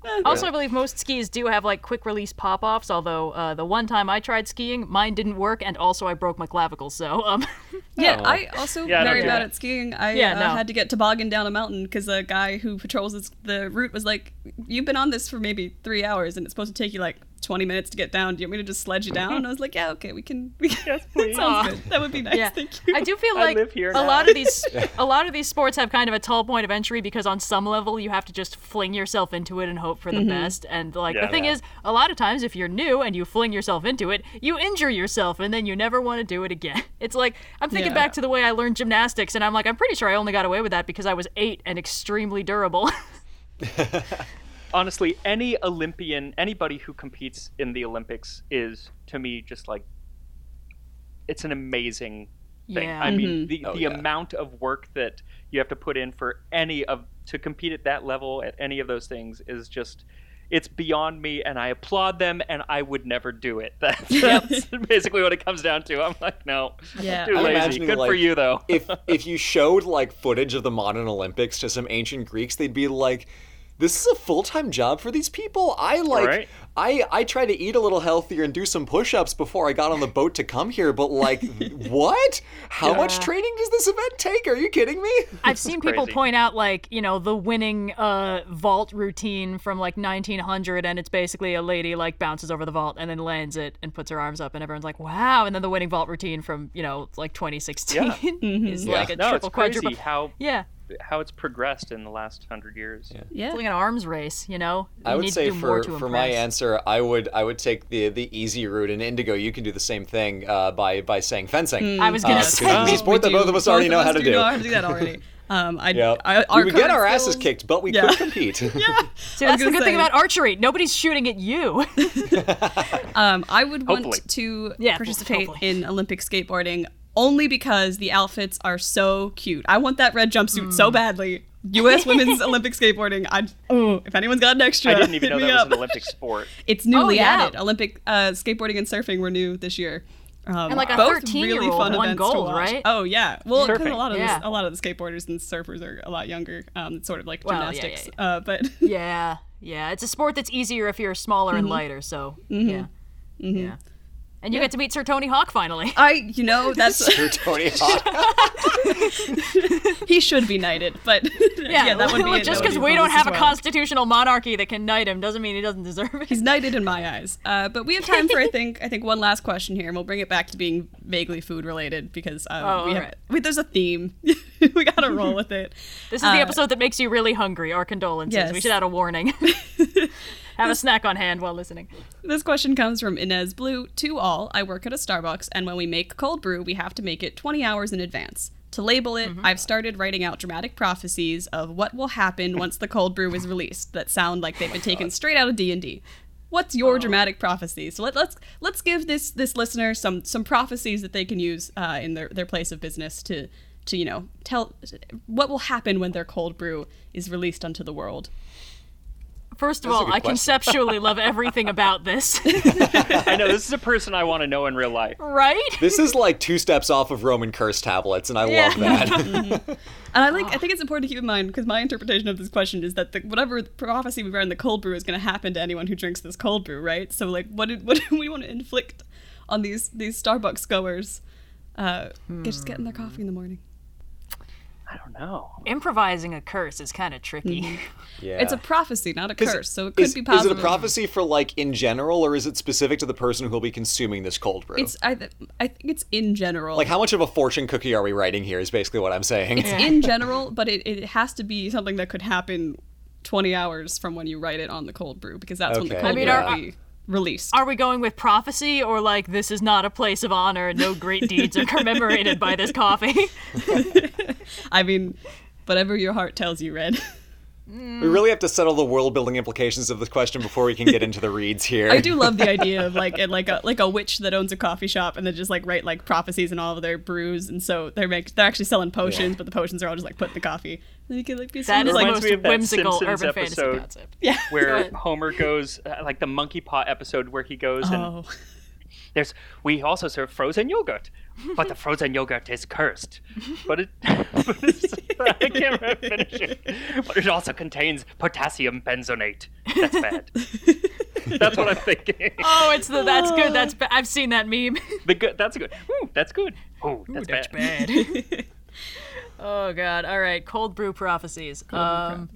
Also, I believe most skis do have like quick release pop offs. Although uh, the one time I tried skiing, mine didn't work, and also I broke my clavicle. So, um, Yeah, Oh. I also Yeah, very bad at skiing. I Yeah, uh, no. had to get toboggan down a mountain because a guy who patrols the route was like, "You've been on this for maybe three hours, and it's supposed to take you like 20 minutes to get down. Do you want me to just sledge you down?" And I was like, "Yeah, okay, we can." We can. Yes, please. Sounds good. That would be nice. yeah, Thank you. I do feel like a now. lot of these a lot of these sports have kind of a tall point of entry because on some level you have to just fling yourself into it and hope for the Mm-hmm. best. And like Yeah. the thing Yeah. is, a lot of times if you're new and you fling yourself into it, you injure yourself and then you never want to do it again. It's like I'm thinking Yeah. back to the way I learned gymnastics, and I'm like, I'm pretty sure I only got away with that because I was eight and extremely durable. Honestly, any Olympian, anybody who competes in the Olympics is to me just like it's an amazing thing. Yeah. I mean, mm-hmm. the, Oh, the yeah. amount of work that you have to put in for any of to compete at that level at any of those things is just it's beyond me and I applaud them and I would never do it. That's, that's basically what it comes down to. I'm like, no. Yeah. Too lazy. imagining, Good for you though. if if you showed like footage of the modern Olympics to some ancient Greeks, they'd be like, "This is a full time job for these people." I like, Right. I I try to eat a little healthier and do some push ups before I got on the boat to come here. But like, what? How much training does this event take? Are you kidding me? I've seen people crazy. point out like you know the winning uh, vault routine from like 1900, and it's basically a lady like bounces over the vault and then lands it and puts her arms up, and everyone's like, "Wow!" And then the winning vault routine from you know like 2016 Yeah. is like a no, triple it's crazy quadruple. how Yeah, how it's progressed in the last hundred years. yeah. it's like an arms race. You know, you I would need say to do more for to for my answer, I would I would take the the easy route. And Indigo, you can do the same thing uh, by by saying fencing. I was gonna Uh, say. 'cause it's a sport that both of us already know how to do. Know how to do that already. Um, I, Yep. I, we would get current our asses kicked, but we Yeah. could compete. Yeah. See, that's the gonna good thing about archery. Nobody's shooting at you. Um, I would want to Yeah, participate hopefully. in Olympic skateboarding only because the outfits are so cute. I want that red jumpsuit so Hmm. badly. U.S. Women's Olympic Skateboarding. I oh, if anyone's got an extra, I didn't even hit know me that was an Olympic sport. It's newly Oh, yeah. added. Olympic uh, skateboarding and surfing were new this year. Um, And, like, a both 13-year-old really fun won events to gold, watch. right? Oh yeah. Well, 'cause a lot of Yeah. the, a lot of the skateboarders and surfers are a lot younger. Um, it's sort of like Well, yeah, yeah, gymnastics. yeah. Uh, but yeah, yeah. It's a sport that's easier if you're smaller Mm-hmm. and lighter. So yeah, yeah. And you get to meet Sir Tony Hawk finally. I, you know, that's Sir Tony Hawk. he should be knighted, but yeah, that would be just because we don't have as a constitutional monarchy that can knight him doesn't mean he doesn't deserve it. He's knighted in my eyes. Uh, but we have time for I think I think one last question here, and we'll bring it back to being vaguely food related because uh, Oh, we have alright. we, there's a theme. we gotta roll with it. This is the episode that makes you really hungry. Our condolences. yes. We should add a warning. Have a snack on hand while listening. This question comes from Inez Blue. To all, I work at a Starbucks, and when we make cold brew, we have to make it 20 hours in advance. To label it, I've started writing out dramatic prophecies of what will happen once the cold brew is released that sound like they've been taken straight out of D&D. What's your dramatic prophecy? So let, let's let's give this this listener some some prophecies that they can use uh, in their, their place of business to to you know tell what will happen when their cold brew is released onto the world. First of That's all, I question. conceptually love everything about this. I know this is a person I want to know in real life. right? This is like two steps off of Roman curse tablets, and I Yeah. love that. And I like. I think it's important to keep in mind because my interpretation of this question is that the, whatever prophecy we read in the cold brew is going to happen to anyone who drinks this cold brew, right? So like, what did what do we want to inflict on these these Starbucks goers? Uh, just getting their coffee in the morning. I don't know. Improvising a curse is kind of tricky. Mm-hmm. yeah. It's a prophecy, not a curse, so it could is, be is it a prophecy for like in general, or is it specific to the person who will be consuming this cold brew? It's I, th- I think it's in general. like how much of a fortune cookie are we writing here? Is basically what I'm saying. it's in general, but it, it has to be something that could happen 20 hours from when you write it on the cold brew because that's when the cold I mean, brew are- will be released. Are we going with prophecy or like this is not a place of honor? No great deeds are commemorated by this coffee. I mean, whatever your heart tells you, Red. We really have to settle the world building implications of this question before we can get into the reads here. I do love the idea of like like a like a witch that owns a coffee shop and then just like write like prophecies in all of their brews, and so they're make they're actually selling potions, but the potions are all just like put in the coffee. And you can like be That is like the reminds most me of that whimsical Simpsons urban fantasy episode. concept. yeah. Where ahead. Homer goes, uh, like the monkey pot episode where he goes and Oh, there's we also serve frozen yogurt, but the frozen yogurt is cursed. But it, but it's, I can't finish it. But it also contains potassium benzoate. That's bad. that's what I'm thinking. Oh, it's the that's good. That's ba- I've seen that meme. The good. That's good. Ooh, that's good. Ooh, that's, That's bad. bad. Oh god. All right, cold brew prophecies. um,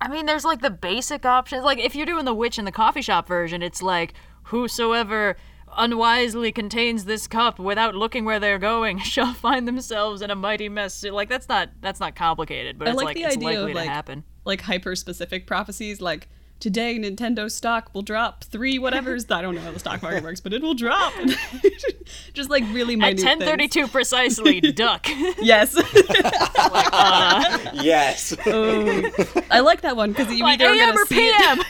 I mean, there's like the basic options. Like if you're doing the witch in the coffee shop version, it's like whosoever unwisely contains this cup without looking where they're going shall find themselves in a mighty mess. Like that's not that's not complicated, but I it's like like, the it's idea likely of, like, to happen. like hyper specific prophecies, like today Nintendo stock will drop three whatever's. I don't know how the stock market works, but it will drop. just like really At minute things. 10:32 precisely, duck. Yes, uh, yes. Oh. I like that one because you like either AM gonna or PM. it,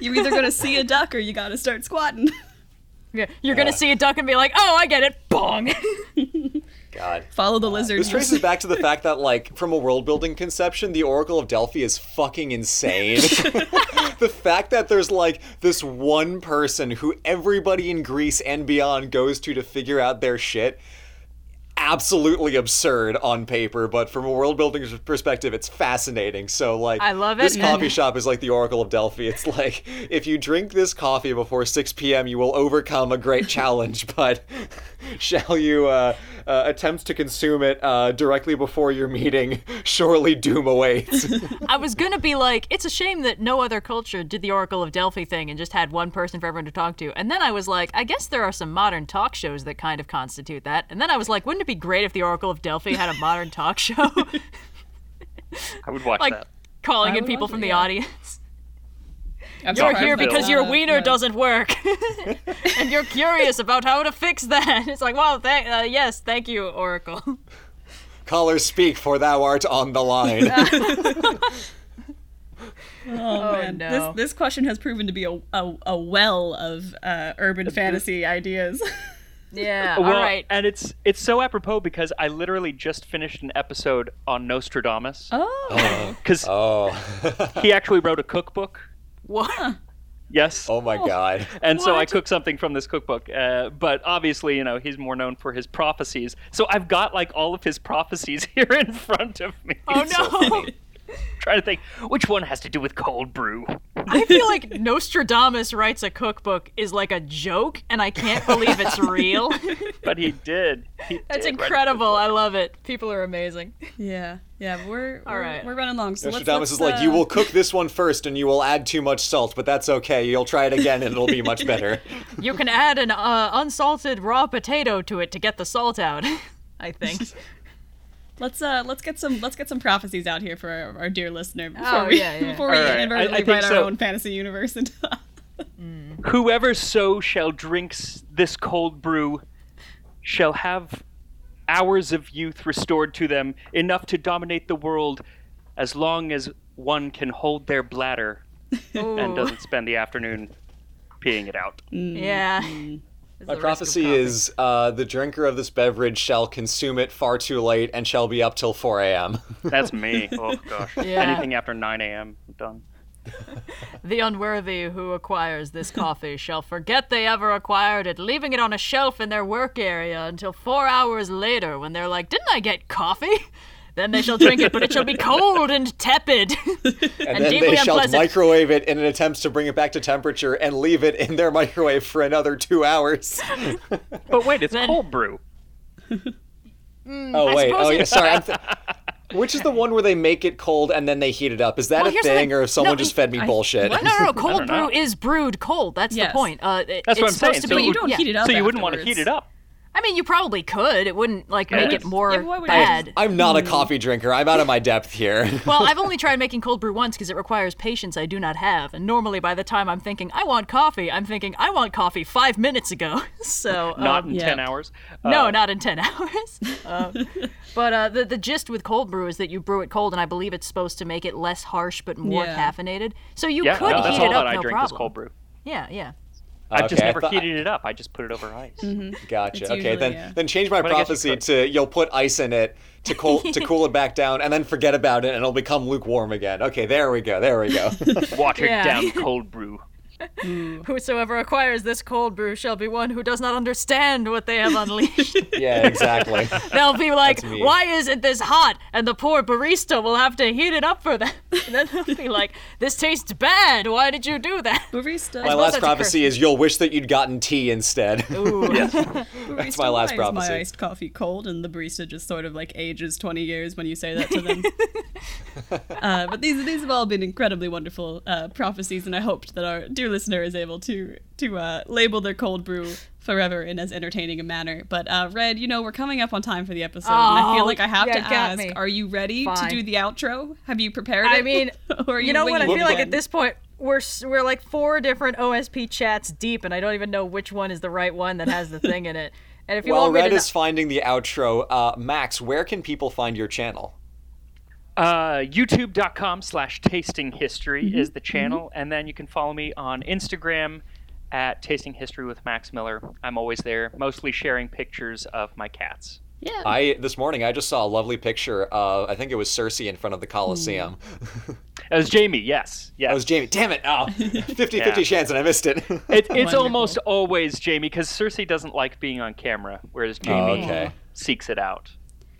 you either gonna see a duck or you gotta start squatting. Yeah, You're gonna uh. see a duck and be like, "Oh, I get it." Bong. God. Follow the lizard. This traces back to the fact that, like, from a world building conception, the Oracle of Delphi is fucking insane. the fact that there's, like, this one person who everybody in Greece and beyond goes to to figure out their shit. Absolutely absurd on paper, but from a world building perspective, it's fascinating. So, like, I love it, This coffee shop is like the Oracle of Delphi. It's like if you drink this coffee before 6 p.m., you will overcome a great challenge. But shall you uh, uh, attempt to consume it uh, directly before your meeting? Surely doom awaits. I was gonna be like, it's a shame that no other culture did the Oracle of Delphi thing and just had one person for everyone to talk to. And then I was like, I guess there are some modern talk shows that kind of constitute that. And then I was like, wouldn't it be great if the Oracle of Delphi had a modern talk show? I would watch like that. calling I in people from it, the yeah. audience. I'm You're here because your wiener yeah. doesn't work, and you're curious about how to fix that. It's like, well, th- uh, yes, thank you, Oracle. Callers speak, for thou art on the line. Oh, man. no. This this question has proven to be a a, a well of uh, urban fantasy ideas. Yeah, Well, all right. and it's it's so apropos because I literally just finished an episode on Nostradamus oh, because oh. he actually wrote a cookbook. What? Yes. oh my god. And so I What? cooked something from this cookbook. Uh, but obviously, you know, he's more known for his prophecies. So I've got like all of his prophecies here in front of me. Oh no! Trying to think which one has to do with cold brew. I feel like Nostradamus writes a cookbook is like a joke, and I can't believe it's real. But he did. He That's did incredible. I love it. People are amazing. yeah, yeah. We're All we're, right. we're running along. So let's, Nostradamus let's, is like, uh, you will cook this one first and you will add too much salt, but that's okay. You'll try it again and it'll be much better. You can add an uh, unsalted raw potato to it to get the salt out. I think. Let's uh let's get some let's get some prophecies out here for our, our dear listener oh, before Oh, we yeah, yeah. before we All right. I- inadvertently I think write our so. own fantasy universe into mm. Whoever so shall drinks this cold brew shall have hours of youth restored to them, enough to dominate the world as long as one can hold their bladder and doesn't spend the afternoon peeing it out. Mm, yeah. Mm. My the prophecy is uh, the drinker of this beverage shall consume it far too late and shall be up till 4 a.m. That's me. Oh gosh. Yeah. Anything after 9 a.m. I'm done. The unworthy who acquires this coffee shall forget they ever acquired it, leaving it on a shelf in their work area until four hours later when they're like, Didn't I get coffee? Then they shall drink it, but it shall be cold and tepid. and then deeply they shall unpleasant. microwave it in an attempt to bring it back to temperature and leave it in their microwave for another two hours. But wait, it's Then- cold brew. Oh wait, oh it- yeah, sorry. I'm th- Which is the one where they make it cold and then they heat it up? Is that Well, a here's the thing, thing. or someone No, just fed me I- bullshit? what? No, no, no. Cold don't know. brew is brewed cold. That's Yes. the point. Uh, it- That's what it's I'm saying. supposed to So be. But you don't yeah. heat it up. So you wouldn't want to heat it up. I mean, you probably could. It wouldn't like make it more Yeah, why would you- bad. I'm not a coffee drinker. I'm out of my depth here. well, I've only tried making cold brew once because it requires patience I do not have. And normally, by the time I'm thinking I want coffee, I'm thinking I want coffee five minutes ago. So Not um, in yeah. 10 hours. no, Uh, not in ten hours. Uh, but uh, the the gist with cold brew is that you brew it cold, and I believe it's supposed to make it less harsh but more Yeah. caffeinated. So you Yeah, could no, heat it up, that I no drink problem. is cold brew. Yeah, yeah. I've just Okay, I never thought- heated it up. I just put it over ice. Mm-hmm. Gotcha. It's okay, usually, then yeah. then change my But I you prophecy to you'll put ice in it to cool to cool it back down, and then forget about it, and it'll become lukewarm again. Okay, there we go. There we go. Watered Yeah. down cold brew. Whosoever acquires this cold brew shall be one who does not understand what they have unleashed. yeah, exactly. They'll be like, why isn't this hot? And the poor barista will have to heat it up for them. And then they'll be like, this tastes bad. Why did you do that? Barista. My last prophecy is you'll wish that you'd gotten tea instead. Ooh. Yes. Barista, my last why prophecy. Is my iced coffee cold, and the barista just sort of like ages twenty years when you say that to them. uh, but these these have all been incredibly wonderful uh, prophecies, and I hoped that our dear listener is able to to uh, label their cold brew forever in as entertaining a manner. But uh, Red, you know we're coming up on time for the episode, and I feel Oh, like I have you to ask: me. Are you ready to do the outro? Have you prepared it? I it? mean, or are You know what? I feel it like at this point, we're we're like four different OSP chats deep, and I don't even know which one is the right one that has the thing in it. And if you While want Red to, is finding the outro, uh, Max, where can people find your channel? Uh, YouTube.com slash tasting history Mm-hmm. is the channel. And then you can follow me on Instagram at tasting history with Max Miller. I'm always there, mostly sharing pictures of my cats. yeah. I this morning I just saw a lovely picture of I think it was Cersei in front of the Colosseum. it was Jamie, yes. Yeah. It was Jamie. Damn it! Oh, 50-50 Yeah. chance and I missed it. It, it's Wonderful. almost always Jamie because Cersei doesn't like being on camera, whereas Jamie okay. seeks it out.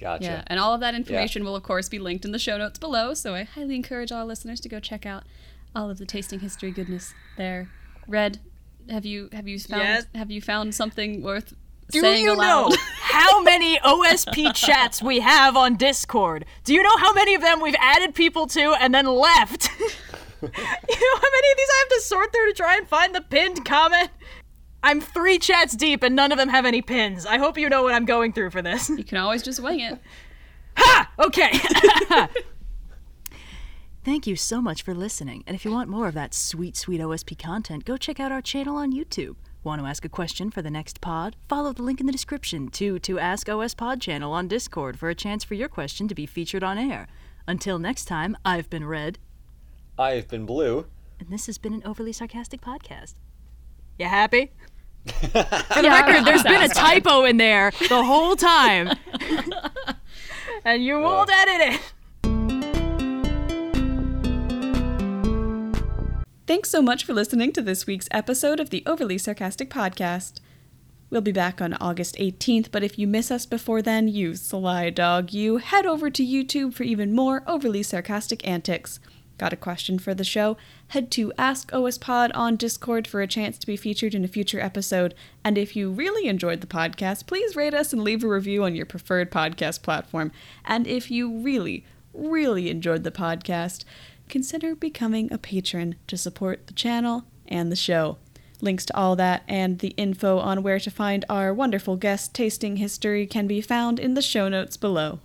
Gotcha. Yeah, and all of that information will, of course, be linked in the show notes below. So I highly encourage all listeners to go check out all of the tasting history goodness there. Red, have you have you found Yes? have you found something worth do saying you aloud? know how many OSP chats we have on Discord? Do you know how many of them we've added people to and then left? you know how many of these I have to sort through to try and find the pinned comment? I'm three chats deep and none of them have any pins. I hope you know what I'm going through for this. you can always just wing it. Ha! Okay. Thank you so much for listening. And if you want more of that sweet, sweet OSP content, go check out our channel on YouTube. Want to ask a question for the next pod? Follow the link in the description to to Ask OS Pod channel on Discord for a chance for your question to be featured on air. Until next time, I've been Red, I've been blue. and this has been an overly sarcastic podcast. You happy? For the Yeah, record, there's been a typo in there the whole time. and you uh. won't edit it. Thanks so much for listening to this week's episode of the Overly Sarcastic Podcast. We'll be back on August 18th, but if you miss us before then, you sly dog, you head over to YouTube for even more overly sarcastic antics. Got a question for the show? Head to Ask OS Pod on Discord for a chance to be featured in a future episode. And if you really enjoyed the podcast, please rate us and leave a review on your preferred podcast platform. And if you really, really enjoyed the podcast, consider becoming a patron to support the channel and the show. Links to all that and the info on where to find our wonderful guest tasting history can be found in the show notes below.